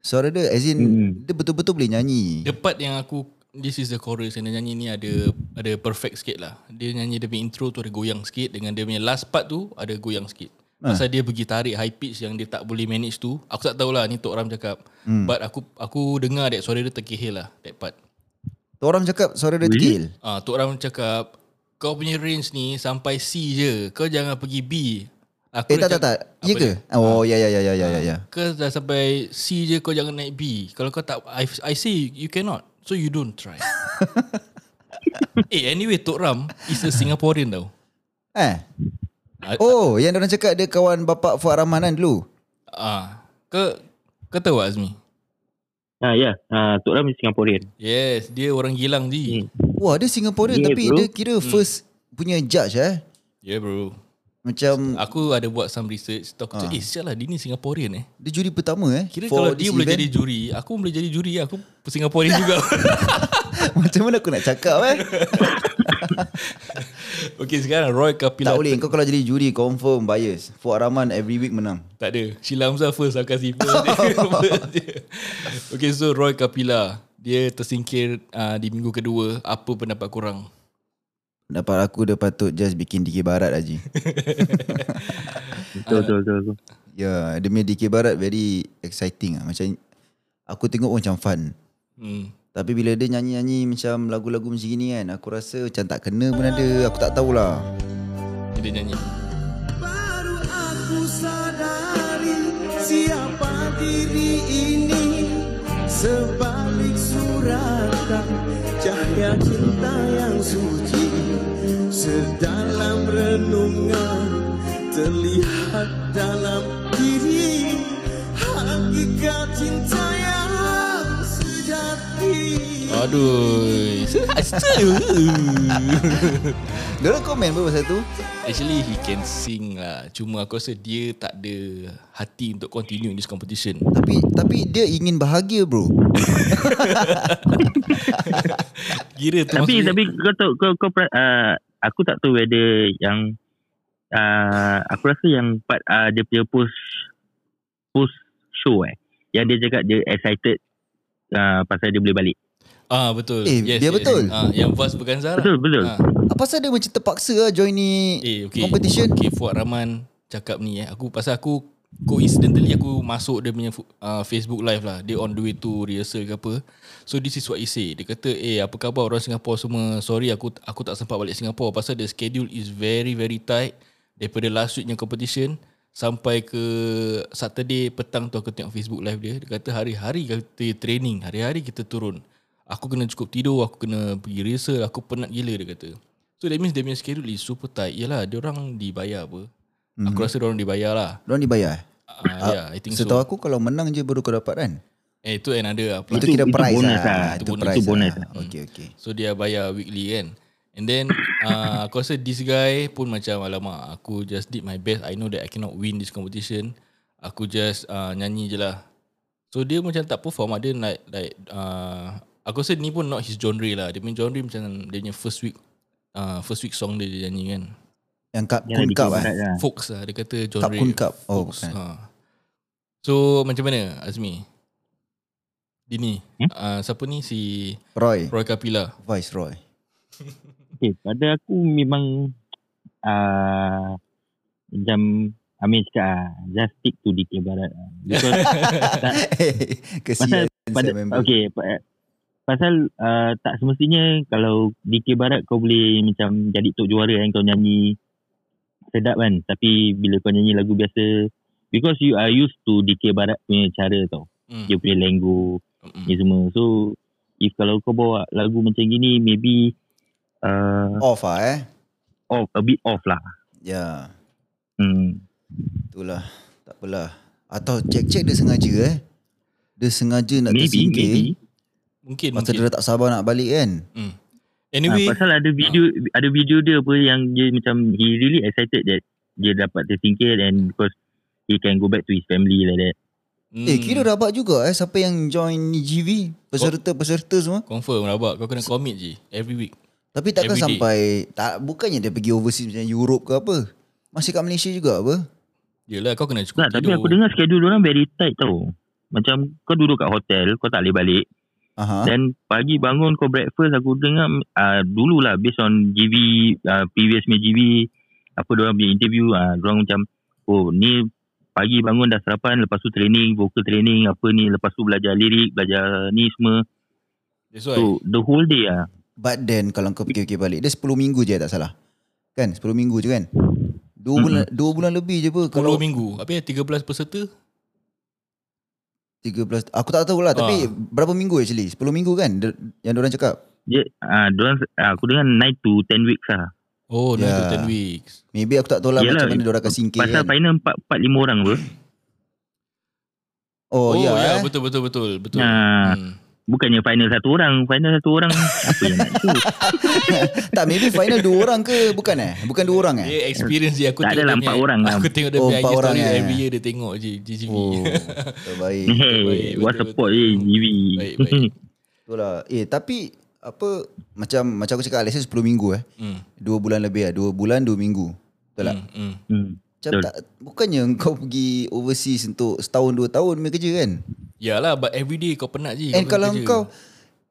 Speaker 2: Suara dia as in
Speaker 3: Mm.
Speaker 2: dia betul-betul boleh nyanyi.
Speaker 1: The part yang aku This is the chorus yang dia nyanyi ni ada ada perfect sikit lah. Dia nyanyi dia punya intro tu ada goyang sikit dengan dia punya last part tu ada goyang sikit. Pasal dia pergi tarik high pitch yang dia tak boleh manage tu. Aku tak tahulah ni Tok Ram cakap.
Speaker 2: Hmm.
Speaker 1: But aku aku dengar that suara dia terkehil lah that part.
Speaker 2: Tu orang cakap suara dia tekil.
Speaker 1: Ah Tok Ram cakap kau punya range ni sampai C je. Kau jangan pergi B. Aku
Speaker 2: Eh tak tak tak. Ya ke?
Speaker 1: dia?
Speaker 2: Oh ya ya ya ya ya ya. ya.
Speaker 1: Kau dah sampai C je kau jangan naik B. Kalau kau tak I, I say you cannot. So you don't try. eh anyway Tok Ram is a Singaporean tau.
Speaker 2: Eh.
Speaker 1: Ah,
Speaker 2: Oh, yang orang cakap dia kawan bapak Fuad Rahman kan dulu.
Speaker 1: Ah, kau kau tahu Azmi?
Speaker 3: Ah ya, yeah. uh, Tok Ram is Singaporean.
Speaker 1: Yes, dia orang Gilang ji.
Speaker 3: Hmm.
Speaker 2: Wah, dia Singaporean
Speaker 3: Yeah,
Speaker 2: tapi
Speaker 3: bro.
Speaker 2: dia kira first punya judge eh.
Speaker 1: Yeah bro.
Speaker 2: Macam
Speaker 1: Aku ada buat some research. Tahu aku
Speaker 2: Ah.
Speaker 1: cakap, eh sial lah dia ni Singaporean eh.
Speaker 2: dia juri pertama eh.
Speaker 1: Kira
Speaker 2: for
Speaker 1: kalau dia boleh
Speaker 2: event.
Speaker 1: jadi juri, aku boleh jadi juri. Aku Singaporean juga.
Speaker 2: Macam mana aku nak cakap eh?
Speaker 1: okay sekarang Roy Kapila.
Speaker 2: tak boleh. Kau kalau jadi juri confirm bias. Fuad Rahman every week menang.
Speaker 1: Tak ada. Sheila Hamzah first aku kasih first. okay so Roy Kapila. Dia tersingkir uh, di minggu kedua. Apa pendapat korang?
Speaker 2: Dapat aku dia patut just bikin DK Barat aja.
Speaker 3: Betul, betul, betul, betul.
Speaker 2: ya, dia punya DK Barat very exciting ah. Macam aku tengok pun macam fun.
Speaker 1: Hmm.
Speaker 2: Tapi bila dia nyanyi-nyanyi macam lagu-lagu macam gini kan, aku rasa macam tak kena pun ada. Aku tak tahulah.
Speaker 1: Dia nyanyi.
Speaker 4: Baru aku sadari siapa diri ini Sebalik suratan cahaya cinta yang suci Sedalam renungan terlihat dalam diri Hakikat cinta yang sejati
Speaker 1: Aduh.
Speaker 2: Dia orang komen apa pasal tu?
Speaker 1: Actually he can sing lah. Cuma aku rasa dia tak ada hati untuk continue in this competition.
Speaker 2: Tapi tapi dia ingin bahagia bro.
Speaker 1: Kira tu
Speaker 3: Tapi
Speaker 1: maksudnya,
Speaker 3: tapi kau tahu kau kau uh, aku tak tahu whether yang uh, aku rasa yang part uh, dia punya post post show eh yang dia cakap dia excited uh, pasal dia boleh balik.
Speaker 1: Ah betul.
Speaker 2: Eh, dia betul.
Speaker 1: Ah yang Vas Berganza lah.
Speaker 3: Betul betul.
Speaker 1: Ah.
Speaker 2: Apa pasal dia macam terpaksa lah join ni
Speaker 1: Eh okay.
Speaker 2: competition?
Speaker 1: Okay Fuad Rahman cakap ni eh. Aku pasal aku coincidentally aku masuk dia punya uh, Facebook live lah. Dia on the way to rehearsal ke apa. So this is what he say. Dia kata, "Eh, apa khabar orang Singapore semua? Sorry aku aku tak sempat balik Singapore pasal the schedule is very very tight daripada last weeknya competition sampai ke Saturday petang tu aku tengok Facebook live dia. Dia kata hari-hari kita training, hari-hari kita turun. Aku kena cukup tidur, aku kena pergi rehearsal, aku penat gila dia kata. So that means dia punya schedule is super tight. Yalah, dia orang dibayar apa. Mm-hmm. Aku rasa dia orang dibayar lah.
Speaker 2: Diorang dibayar eh?
Speaker 1: Uh, yeah, I think
Speaker 2: Setahu
Speaker 1: so.
Speaker 2: aku kalau menang je baru kau dapat kan?
Speaker 1: Eh, itu another lah.
Speaker 2: Itu, kira
Speaker 3: itu
Speaker 2: prize
Speaker 3: bonus
Speaker 2: lah.
Speaker 3: lah.
Speaker 2: Itu,
Speaker 1: Itu bonus.
Speaker 3: Itu bonus
Speaker 2: lah. Okay, okay.
Speaker 1: So dia bayar weekly kan. And then uh, aku rasa this guy pun macam alamak aku just did my best. I know that I cannot win this competition. Aku just uh, nyanyi je lah. So dia macam tak perform ada like like uh, aku rasa ni pun not his genre lah. Dia punya genre macam dia punya first week uh, first week song dia, dia nyanyi kan.
Speaker 2: Yang cup, kun cup eh?
Speaker 3: lah.
Speaker 1: Folks lah dia kata genre.
Speaker 2: Cup kun cup. Oh,
Speaker 1: folks.
Speaker 2: bukan.
Speaker 1: Ha. So macam mana Azmi? Dini.
Speaker 3: Hmm?
Speaker 1: Uh, siapa ni si
Speaker 2: Roy.
Speaker 1: Roy Kapila.
Speaker 2: Vice Roy.
Speaker 3: Okay, pada aku memang uh, macam Amir cakap ah, just stick to DK Barat. lah. Because tak,
Speaker 2: Kesian
Speaker 3: pada, okay, pa- pasal uh, tak semestinya kalau DK Barat kau boleh macam jadi tok juara kan kau nyanyi sedap kan. Tapi bila kau nyanyi lagu biasa because you are used to DK Barat punya cara tau.
Speaker 1: Hmm.
Speaker 3: Dia punya lenggo
Speaker 1: Mm-mm.
Speaker 3: ni semua. So if kalau kau bawa lagu macam gini maybe uh,
Speaker 2: Off lah eh.
Speaker 3: off a bit off lah.
Speaker 2: Ya.
Speaker 3: Hmm.
Speaker 2: Itulah. Tak apalah. Atau cek-cek dia sengaja eh. Dia sengaja nak
Speaker 3: Maybe,
Speaker 2: tersingkir.
Speaker 3: maybe.
Speaker 1: Mungkin
Speaker 2: Pasal
Speaker 1: mungkin.
Speaker 2: dia dah tak sabar nak balik kan.
Speaker 1: Hmm.
Speaker 3: Ah,
Speaker 1: Anyway,
Speaker 3: pasal ada video ada video dia apa yang dia macam he really excited that dia dapat tersingkir and because he can go back to his family like that.
Speaker 1: Hmm,
Speaker 2: Eh kira rabak juga eh. Siapa yang join ni GV. Peserta-peserta semua.
Speaker 1: confirm rabak kau kena commit je every week.
Speaker 2: Tapi takkan
Speaker 1: Everyday.
Speaker 2: sampai. tak Bukannya dia pergi overseas macam Europe ke apa. Masih kat Malaysia juga apa.
Speaker 1: Yelah kau kena cukup
Speaker 3: tapi
Speaker 1: tidur.
Speaker 3: aku dengar schedule orang very tight tau. Macam kau duduk kat hotel, kau tak boleh balik.
Speaker 2: Aha.
Speaker 3: Dan pagi bangun kau breakfast, aku dengar uh, dululah based on GV, uh, previous punya GV, apa orang punya interview, uh, orang macam, oh ni pagi bangun dah sarapan, lepas tu training, vocal training, apa ni, lepas tu belajar lirik, belajar ni semua.
Speaker 1: That's why.
Speaker 3: So, the whole day ah.
Speaker 2: But then kalau kau fikir-fikir balik. Dia 10 minggu je tak salah. Kan 10 minggu je kan. 2 bulan dua bulan lebih je apa
Speaker 1: 10
Speaker 2: kalau
Speaker 1: minggu. Apa ya 13 peserta?
Speaker 2: 13 aku tak tahu lah tapi
Speaker 1: Ah.
Speaker 2: berapa minggu actually 10 minggu kan yang orang cakap
Speaker 3: Dia, uh, dorang, uh, aku dengar 9 to 10 weeks lah.
Speaker 1: Oh, yeah.
Speaker 2: Ya.
Speaker 1: 10 weeks.
Speaker 2: maybe aku tak tahu lah
Speaker 3: Yelah,
Speaker 2: macam mana dia akan singkir
Speaker 3: Pasal
Speaker 2: kan
Speaker 3: final 4, 4 5 orang apa.
Speaker 2: oh, ya,
Speaker 1: ya,
Speaker 2: eh.
Speaker 1: betul betul betul betul.
Speaker 3: Nah.
Speaker 1: Hmm.
Speaker 3: Bukannya final satu orang. Final satu orang, apa yang nak tu?
Speaker 2: tak maybe final dua orang ke bukan eh bukan dua orang eh
Speaker 1: Dia experience je aku
Speaker 3: Tak
Speaker 1: tengok
Speaker 3: adalah
Speaker 1: dia
Speaker 3: empat orang lah.
Speaker 1: Aku tengok dia
Speaker 2: Oh,
Speaker 1: punya IG
Speaker 2: orang
Speaker 1: story
Speaker 2: eh.
Speaker 1: every year dia tengok je GGV.
Speaker 2: oh terbaik
Speaker 3: Hey,
Speaker 1: Baik,
Speaker 3: what
Speaker 1: betul,
Speaker 3: support je GV.
Speaker 1: Baik, baik.
Speaker 2: itulah eh tapi apa macam macam aku cakap Alex 10 minggu eh
Speaker 1: Hmm.
Speaker 2: 2 bulan lebih lah 2 bulan 2 minggu betul tak
Speaker 1: Hmm. hmm.
Speaker 3: hmm.
Speaker 2: macam tak bukannya kau pergi overseas untuk setahun dua tahun punya kerja kan
Speaker 1: Yalah, but every day kau penat je.
Speaker 2: And kalau
Speaker 1: kerja.
Speaker 2: kau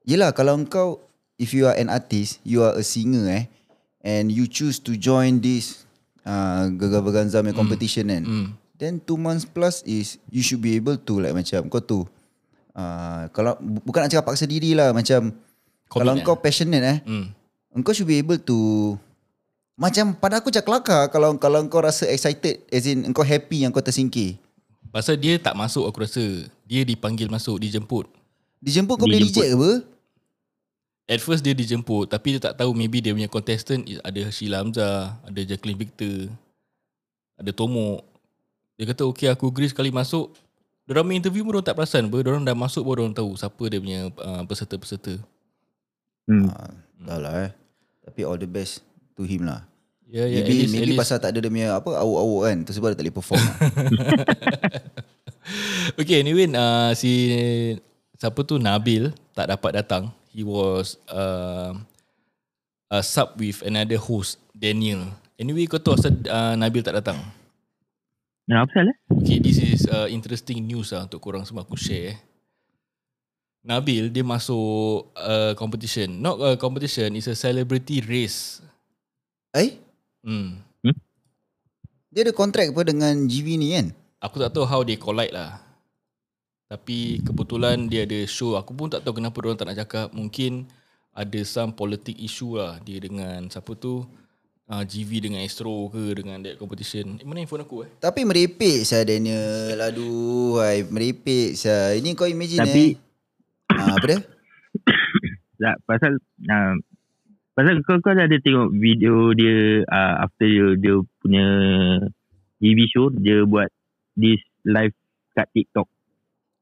Speaker 2: Yelah kalau kau If you are an artist You are a singer eh And you choose to join this uh, Gegar Berganza punya competition kan
Speaker 1: Hmm.
Speaker 2: Then two months plus is You should be able to like macam Kau tu uh, Kalau bu- Bukan nak cakap paksa diri lah Macam Kalau
Speaker 1: Commit
Speaker 2: kau passionate eh
Speaker 1: Hmm.
Speaker 2: Engkau should be able to Macam pada aku macam kelakar Kalau kalau kau rasa excited As in engkau happy yang kau tersingkir
Speaker 1: Pasal dia tak masuk aku rasa. Dia dipanggil masuk, dijemput.
Speaker 2: Dijemput kau boleh
Speaker 3: Dijemput.
Speaker 2: reject ke apa?
Speaker 1: At first dia dijemput tapi dia tak tahu maybe dia punya contestant is- ada Sheila Hamzah, ada Jacqueline Victor, ada Tomok. Dia kata okay aku agree sekali masuk. Diorang main interview pun diorang tak perasan apa. Diorang dah masuk pun diorang tahu siapa dia punya uh, peserta-peserta.
Speaker 3: Hmm.
Speaker 2: Ah, dah lah eh Tapi all the best To him lah
Speaker 1: Ya, ya,
Speaker 2: Maybe,
Speaker 1: least,
Speaker 2: maybe pasal tak ada dia punya apa awuk-awuk kan. Tu sebab dia tak boleh perform. lah.
Speaker 1: Okay anyway uh, si siapa tu Nabil tak dapat datang. He was uh, a sub with another host Daniel. Anyway kau tahu asal uh, Nabil tak datang?
Speaker 3: Nah, apa pasal eh?
Speaker 1: Okay, this is uh, interesting news lah untuk korang semua aku share. eh. Nabil dia masuk uh, competition. Not a competition, it's a celebrity race.
Speaker 2: eh?
Speaker 1: Hmm.
Speaker 2: Dia ada kontrak apa dengan GV ni kan?
Speaker 1: Aku tak tahu how they collide lah. Tapi kebetulan dia ada show. Aku pun tak tahu kenapa orang tak nak cakap. Mungkin ada some politic issue lah. Dia dengan siapa tu. Uh, GV dengan Astro ke dengan that competition. Eh, mana handphone aku eh?
Speaker 2: Tapi merepek saya Daniel. Aduh, hai, merepek saya. Ini kau imagine
Speaker 3: Tapi-
Speaker 2: eh. Ah, apa dia?
Speaker 3: Tak, pasal uh, pasal kau kau dah ada tengok video dia uh, after dia, dia punya TV show dia buat this live kat TikTok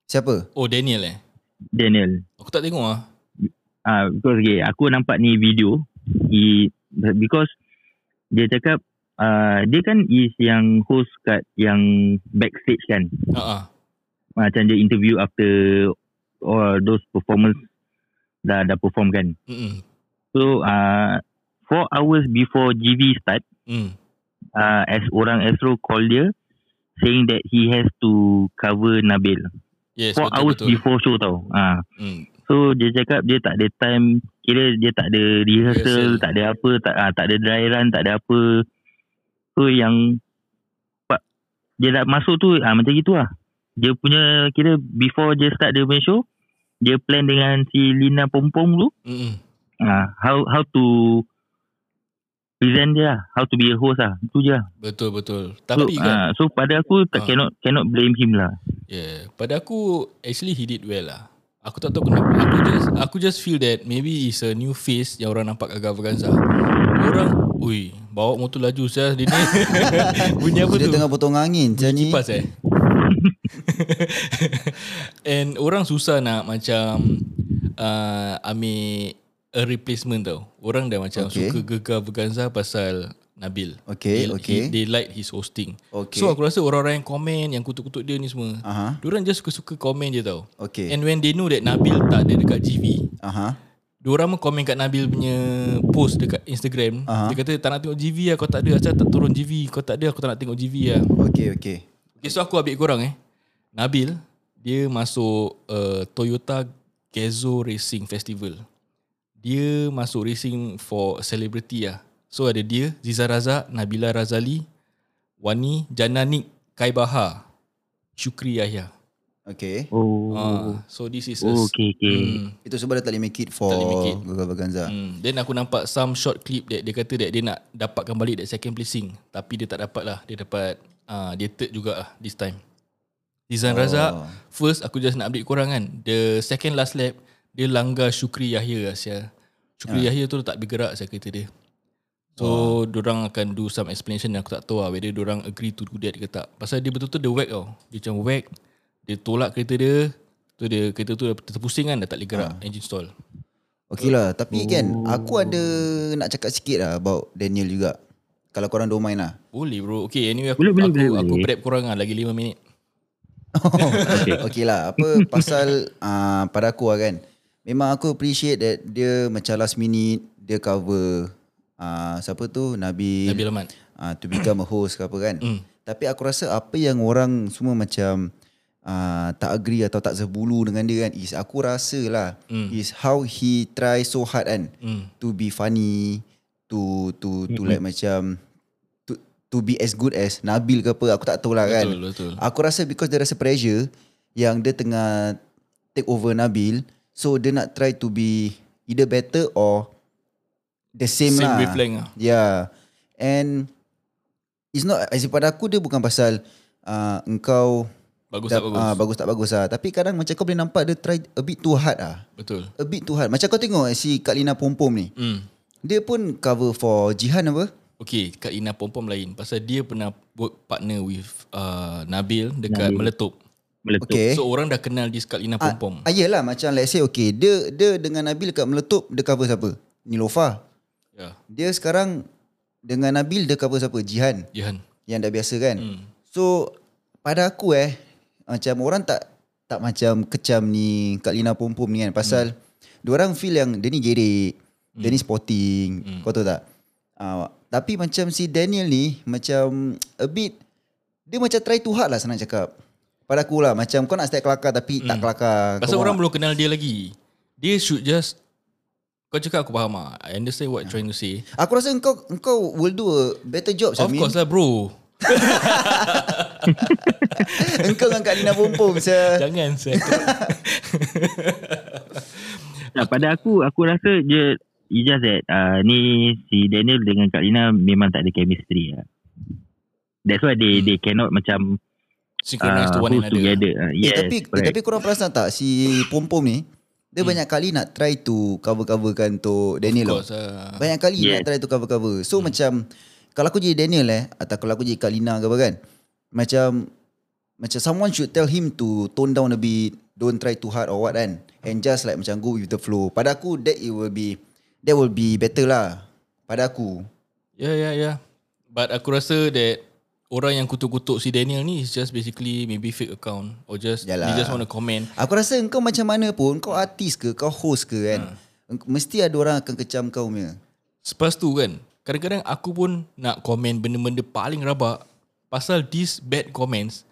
Speaker 2: Siapa?
Speaker 1: Oh Daniel eh?
Speaker 3: Daniel.
Speaker 1: Aku tak tengok lah.
Speaker 3: Ah uh, because okay, aku nampak ni video he, because dia cakap uh, dia kan is yang host kat yang backstage kan.
Speaker 1: Uh-uh.
Speaker 3: Macam dia interview after all those performance dah dah perform kan.
Speaker 1: Mm-mm.
Speaker 3: So uh, four hours before GV start
Speaker 1: Mm.
Speaker 3: uh, as orang Astro call dia saying that he has to cover Nabil.
Speaker 1: Yes,
Speaker 3: Four
Speaker 1: betul,
Speaker 3: hours
Speaker 1: betul.
Speaker 3: before show tau. Ah,
Speaker 1: Mm.
Speaker 3: so dia cakap dia tak ada time, kira dia tak ada rehearsal,
Speaker 1: Rehearsal.
Speaker 3: tak ada apa, tak ah, tak ada dry run, tak ada apa. So yang dia dah masuk tu ah macam gitu lah. Dia punya kira before dia start dia punya show, dia plan dengan si Lina Pompom dulu.
Speaker 1: Mm-mm.
Speaker 3: Ah, how how to present dia lah. How to be a host lah. Itu je lah.
Speaker 1: Betul betul.
Speaker 3: So,
Speaker 1: Tapi kan
Speaker 3: ah, so pada aku tak
Speaker 1: Ah.
Speaker 3: cannot cannot blame him lah.
Speaker 1: Yeah, pada aku actually he did well lah. Aku tak tahu kenapa. Aku just aku just feel that maybe it's a new face yang orang nampak Gaga Vaganza. Orang, ui, bawa motor laju saya dia ni. Bunyi apa
Speaker 2: Dia
Speaker 1: tu?
Speaker 2: tengah potong angin macam ni.
Speaker 1: Kipas eh. And orang susah nak macam uh, ambil a replacement tau. Orang dah macam
Speaker 2: Okay.
Speaker 1: suka Gaga Vaganza pasal Nabil.
Speaker 2: Okay,
Speaker 1: they,
Speaker 2: okay.
Speaker 1: He, they like his hosting.
Speaker 2: Okay.
Speaker 1: So aku rasa orang-orang yang komen, yang kutuk-kutuk dia ni semua,
Speaker 2: Aha.
Speaker 1: Diorang just suka-suka komen je tau
Speaker 2: Okay.
Speaker 1: And when they know that Nabil tak ada dekat GV
Speaker 2: Aha.
Speaker 1: Diorang pun komen kat Nabil punya post dekat Instagram
Speaker 2: Aha.
Speaker 1: Dia kata tak nak tengok GV lah Kau tak ada Asal tak turun GV Kau tak ada aku tak nak tengok GV lah
Speaker 2: Okay, okay.
Speaker 1: Okay so aku ambil korang eh Nabil Dia masuk uh, Toyota Gazoo Racing Festival Dia masuk racing for celebrity lah So ada dia Ziza Razak Nabila Razali Wani Jananik Kaibaha Syukri Yahya
Speaker 2: Okay.
Speaker 3: Oh.
Speaker 1: Ah, so this is
Speaker 3: Oh,
Speaker 1: a,
Speaker 3: okay, okay.
Speaker 1: Hmm,
Speaker 2: Itu sebab dia tak boleh make it for. Gagal Vaganza.
Speaker 1: hmm. Then aku nampak some short clip that dia kata that dia nak dapatkan balik that second placing tapi dia tak dapat lah. Dia dapat uh, dia third juga lah this time. Dizan
Speaker 2: Oh.
Speaker 1: oh. Razak first aku just nak update korang kan. The second last lap dia langgar Syukri Yahya lah sia. Syukri
Speaker 2: Ah.
Speaker 1: Yahya tu tak bergerak saya kereta dia. So, oh. orang akan do some explanation yang aku tak tahu lah whether orang agree to do that ke tak. Pasal dia betul-betul dia whack tau. Dia macam whack, dia tolak kereta dia, tu dia kereta tu dah terpusing kan dah tak boleh gerak
Speaker 2: Ah.
Speaker 1: engine stall.
Speaker 2: Okay lah. Tapi kan, aku ada nak cakap sikit lah about Daniel juga. Kalau korang don't mind lah.
Speaker 1: Boleh bro. Okay anyway aku
Speaker 3: Boleh, boleh,
Speaker 1: aku,
Speaker 3: boleh,
Speaker 1: aku
Speaker 3: boleh.
Speaker 1: prep korang lah lagi 5 minit.
Speaker 2: okay. okay lah. Apa pasal uh, pada aku lah kan. Memang aku appreciate that dia macam last minute dia cover uh, siapa tu Nabil,
Speaker 1: Nabil Ahmad.
Speaker 2: uh, to become a host ke apa kan.
Speaker 1: Mm.
Speaker 2: Tapi aku rasa apa yang orang semua macam uh, tak agree atau tak sebulu dengan dia kan is aku rasa lah
Speaker 1: Mm.
Speaker 2: is how he try so hard kan
Speaker 1: Hmm.
Speaker 2: to be funny to to to like macam to be as good as Nabil ke apa aku tak tahu lah kan.
Speaker 1: Betul, betul.
Speaker 2: Aku rasa because dia rasa pressure yang dia tengah take over Nabil so dia nak try to be either better or the same,
Speaker 1: Same
Speaker 2: lah.
Speaker 1: wavelength lah.
Speaker 2: Yeah. And it's not as in pada aku dia bukan pasal uh, engkau
Speaker 1: Bagus
Speaker 2: dah-
Speaker 1: tak bagus?
Speaker 2: ah, bagus tak bagus lah. Tapi kadang macam kau boleh nampak dia try a bit too hard lah.
Speaker 1: Betul.
Speaker 2: A bit too hard. Macam kau tengok si Kak Lina Pom-Pom ni.
Speaker 1: Hmm.
Speaker 2: Dia pun cover for Jihan apa?
Speaker 1: Okay, Kak Ina Pom-Pom lain. Pasal dia pernah work partner with uh, Nabil dekat
Speaker 3: Nabil.
Speaker 1: Meletup.
Speaker 3: Meletup.
Speaker 2: Okay.
Speaker 1: So orang dah kenal dia Kak Ina Pom-Pom.
Speaker 2: Ah, yelah macam let's say okay. Dia dia dengan Nabil kat Meletup dia cover siapa? Nilofa.
Speaker 1: Ya,
Speaker 2: Dia sekarang dengan Nabil dia cover siapa? Jihan.
Speaker 1: Jihan.
Speaker 2: Yang dah biasa kan.
Speaker 1: Hmm.
Speaker 2: So pada aku eh macam orang tak tak macam kecam ni Kak Lina Pom-Pom ni kan pasal hmm. orang feel yang dia ni gerik, hmm. dia ni sporting, hmm. kau tahu tak? Uh, tapi macam si Daniel ni macam a bit dia macam try too hard lah senang cakap. Pada aku lah macam kau nak start kelakar tapi hmm. tak kelakar.
Speaker 1: Pasal
Speaker 2: Kau
Speaker 1: orang
Speaker 2: nak-
Speaker 1: belum kenal dia lagi. Dia should just kau cakap aku faham lah. I understand what you're trying to say.
Speaker 2: Aku rasa engkau engkau will do a better job
Speaker 1: Of
Speaker 2: Samin.
Speaker 1: course lah bro.
Speaker 2: Engkau dengan Kak Lina Pompom saya.
Speaker 1: Jangan saya.
Speaker 3: Nah, pada aku, aku rasa je It's just that uh, ni si Daniel dengan Kak Lina memang tak ada chemistry lah. That's why they they cannot macam
Speaker 1: Synchronize to
Speaker 3: uh,
Speaker 1: one
Speaker 3: host
Speaker 1: another.
Speaker 3: together. Uh,
Speaker 2: Eh,
Speaker 3: yes,
Speaker 2: tapi eh,
Speaker 3: correct.
Speaker 2: tapi korang perasan tak si Pompom ni dia
Speaker 1: Hmm.
Speaker 2: banyak kali nak try to cover-coverkan untuk Daniel
Speaker 1: course, ah.
Speaker 2: Banyak kali
Speaker 3: Yes.
Speaker 2: nak try to cover-cover. So macam kalau aku jadi Daniel eh atau kalau aku jadi Kak Lina ke apa kan. Macam macam someone should tell him to tone down a bit, don't try too hard or what kan. And just like macam go with the flow. Pada aku that it will be that will be better lah. Pada aku.
Speaker 1: Ya, ya, ya. But aku rasa that orang yang kutuk-kutuk si Daniel ni is just basically maybe fake account or just
Speaker 2: Yalah.
Speaker 1: they just want to comment.
Speaker 2: Aku rasa engkau macam mana pun, kau artis ke, kau host ke kan. Engkau- Mesti ada orang akan kecam kau punya.
Speaker 1: Lepas tu kan, kadang-kadang aku pun nak komen benda-benda paling rabak pasal these bad comments.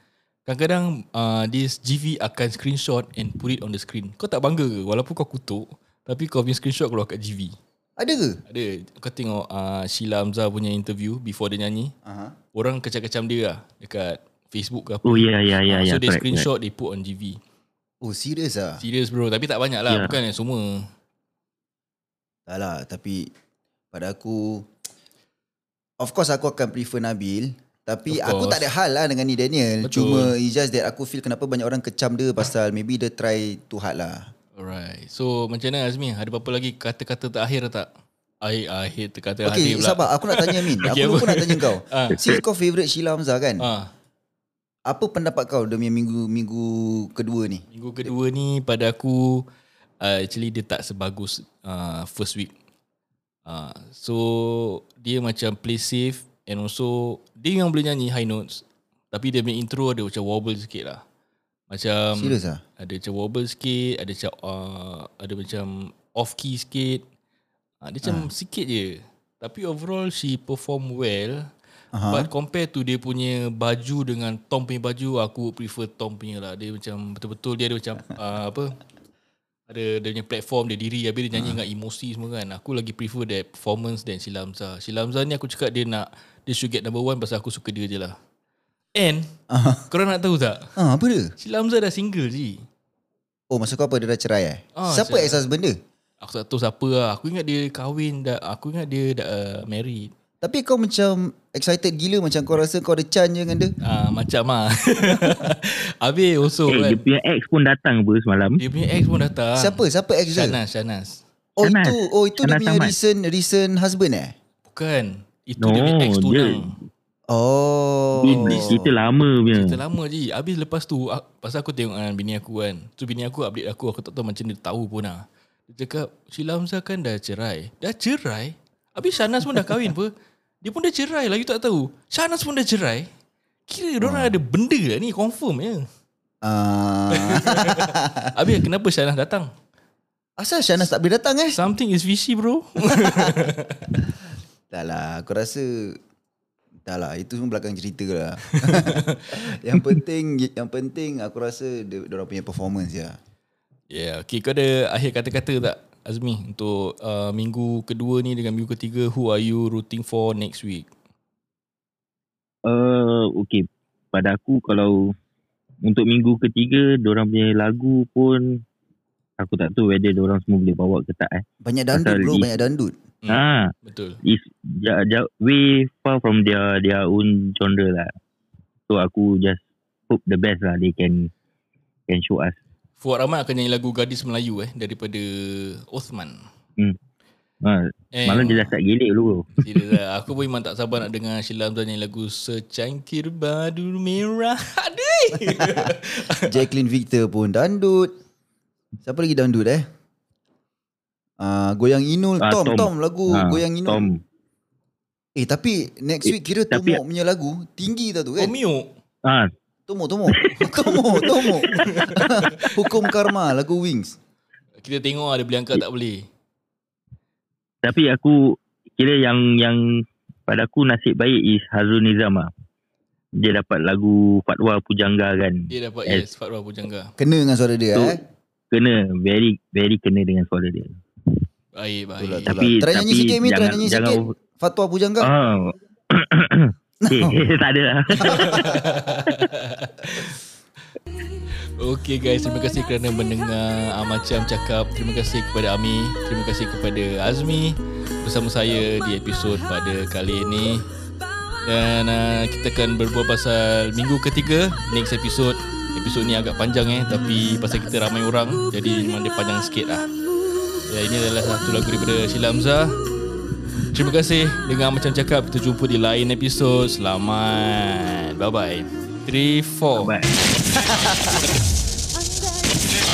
Speaker 1: Kadang-kadang uh, this GV akan screenshot and put it on the screen. Kau tak bangga ke? Walaupun kau kutuk, tapi kau punya screenshot keluar kat GV.
Speaker 2: Ada ke?
Speaker 1: Ada. Kau tengok uh, Sheila Hamzah punya interview before dia nyanyi.
Speaker 2: Aha.
Speaker 1: Orang kecam-kecam dia lah dekat Facebook ke apa.
Speaker 3: Oh ya ya ya
Speaker 1: Ah,
Speaker 3: ya.
Speaker 1: So they
Speaker 3: correct,
Speaker 1: screenshot, they put on GV.
Speaker 2: Oh serius ah?
Speaker 1: Serius bro, tapi tak banyak lah.
Speaker 3: Ya.
Speaker 1: Bukan yang semua.
Speaker 2: Tak lah, tapi pada aku of course aku akan prefer Nabil, tapi aku tak ada hal lah dengan ni Daniel.
Speaker 1: Betul.
Speaker 2: Cuma it's just that aku feel kenapa banyak orang kecam dia pasal maybe dia try too hard lah.
Speaker 1: Alright. So macam mana Azmi? Ada apa-apa lagi kata-kata terakhir tak? Akhir akhir kata
Speaker 2: Okay,
Speaker 1: akhir pula.
Speaker 2: sabar. Aku nak tanya Min. aku
Speaker 1: Okay,
Speaker 2: lupa
Speaker 1: apa?
Speaker 2: nak tanya kau.
Speaker 1: Ah.
Speaker 2: Since kau favourite Sheila Hamzah kan?
Speaker 1: Ah,
Speaker 2: Apa pendapat kau demi minggu minggu kedua ni?
Speaker 1: minggu kedua ni pada aku uh, actually dia tak sebagus uh, first week. Uh, so dia macam play safe and also dia yang boleh nyanyi high notes tapi dia punya intro ada macam wobble sikit lah. Macam
Speaker 2: Serius ah?
Speaker 1: ada macam wobble sikit, ada macam uh, ada macam off key sikit. Uh, dia macam sikit je. Tapi overall she perform well.
Speaker 2: Aha.
Speaker 1: But compare to dia punya baju dengan Tom punya baju, aku prefer Tom punya lah. Dia macam betul-betul dia ada macam uh, apa? Ada dia punya platform, dia diri habis dia nyanyi dengan emosi semua kan. Aku lagi prefer that performance than. Sheila Hamzah ni aku cakap dia nak dia should get number one pasal aku suka dia je lah. And
Speaker 2: Aha.
Speaker 1: korang nak tahu tak?
Speaker 2: Ah, apa dia?
Speaker 1: Sheila Hamzah dah single je.
Speaker 2: Oh, maksud kau apa dia dah cerai eh?
Speaker 1: Ah,
Speaker 2: Siapa
Speaker 1: cerai.
Speaker 2: ex-husband dia?
Speaker 1: Aku tak tahu siapa lah. Aku ingat dia kahwin dah. Aku ingat dia dah uh, married.
Speaker 2: Tapi kau macam excited gila macam kau rasa kau ada chance je dengan dia.
Speaker 1: Ah macam ah. Habis also
Speaker 3: Eh,
Speaker 1: kan.
Speaker 3: dia punya ex pun datang apa semalam.
Speaker 1: Dia punya ex pun datang.
Speaker 2: Siapa? Siapa ex dia?
Speaker 1: Shanas, Shanas.
Speaker 2: Oh
Speaker 3: Shanas.
Speaker 2: itu, oh itu dia
Speaker 3: Shanas
Speaker 2: punya
Speaker 3: Ahmad.
Speaker 2: recent recent husband eh?
Speaker 1: Bukan. Itu
Speaker 3: No,
Speaker 1: dia punya ex
Speaker 3: dia-
Speaker 1: tunang.
Speaker 2: Oh.
Speaker 3: Ini cerita lama punya.
Speaker 1: Cerita lama je. Habis lepas tu, ah, pasal aku tengok dengan bini aku kan. Tu bini aku update aku, aku tak tahu macam dia tahu pun lah. Dia cakap, Sheila Hamzah kan dah cerai. Dah cerai? Habis Shanas pun dah kahwin apa? Dia pun dah cerai lagi tak tahu. Shanas pun dah cerai. Kira
Speaker 2: Hmm.
Speaker 1: orang ada benda lah ni, confirm ya.
Speaker 2: Ah.
Speaker 1: Habis kenapa Shanas datang?
Speaker 2: Asal Shanas tak boleh datang eh?
Speaker 1: Something is fishy bro.
Speaker 2: Tak lah, aku rasa tak lah, itu semua belakang cerita lah. yang penting yang penting aku rasa dia, dia orang punya performance ya.
Speaker 1: Yeah, okay. Kau ada akhir kata-kata tak Azmi untuk uh, minggu kedua ni dengan minggu ketiga who are you rooting for next week?
Speaker 3: Uh, okay. Pada aku kalau untuk minggu ketiga, orang punya lagu pun aku tak tahu whether orang semua boleh bawa ke tak eh.
Speaker 2: Banyak dandut
Speaker 3: Pasal
Speaker 2: bro,
Speaker 3: di-
Speaker 2: banyak dandut.
Speaker 1: Hmm.
Speaker 3: Ah,
Speaker 1: Betul.
Speaker 3: is ja, ja, way far from their their own genre lah. So aku just hope the best lah they can can show us.
Speaker 1: Fuad Rahman akan nyanyi lagu Gadis Melayu eh daripada Osman.
Speaker 3: Ha,
Speaker 1: Eh,
Speaker 3: malam dia dah start gelek dulu.
Speaker 1: Serius lah. Aku pun memang tak sabar nak dengar Sheila Hamzah nyanyi lagu Secangkir Badu Merah. Aduh.
Speaker 2: Jacqueline Victor pun dandut. Siapa lagi dandut eh? Ah, goyang Inul
Speaker 3: Ah,
Speaker 2: Tom, Tom
Speaker 3: Tom.
Speaker 2: lagu
Speaker 3: Ha,
Speaker 2: goyang Inul.
Speaker 3: Tom.
Speaker 2: Eh tapi next
Speaker 3: Eh,
Speaker 2: week kira
Speaker 3: tapi-
Speaker 2: Tomo punya lagu tinggi tau tu kan?
Speaker 1: Omio.
Speaker 3: Ah,
Speaker 2: Tomo Tomo. Tomo Tomo. Hukum Karma lagu Wings.
Speaker 1: Kita tengok ada boleh angkat tak boleh.
Speaker 3: tapi aku kira yang yang pada aku nasib baik is Hazrul Nizam lah. Dia dapat lagu Fatwa Pujangga kan.
Speaker 1: Dia dapat
Speaker 3: Yes.
Speaker 1: yes, Fatwa Pujangga.
Speaker 2: Kena dengan suara dia
Speaker 3: So,
Speaker 2: eh.
Speaker 3: Kena very very kena dengan suara dia.
Speaker 1: Baik, baik.
Speaker 2: Itulah, itulah.
Speaker 3: Tapi
Speaker 2: Try nyanyi
Speaker 3: tapi
Speaker 2: sikit, Mi. Try
Speaker 3: jangan
Speaker 2: nyanyi
Speaker 3: jangan
Speaker 2: sikit.
Speaker 3: over-
Speaker 2: Fatwa Pujangga.
Speaker 3: Ah. Eh, tak ada lah.
Speaker 1: Okay guys, terima kasih kerana mendengar uh, Macam Cakap Terima kasih kepada Ami Terima kasih kepada Azmi Bersama saya di episod pada kali ini Dan uh, kita akan berbual pasal minggu ketiga Next episode Episod ni agak panjang eh Tapi pasal kita ramai orang Jadi memang dia panjang sikit lah Ya ini adalah satu lagu daripada Sheila Hamzah. Terima kasih Dengar Macam Cakap Kita jumpa di lain episod. Selamat. Bye bye 3, 4
Speaker 3: Bye.
Speaker 5: Andai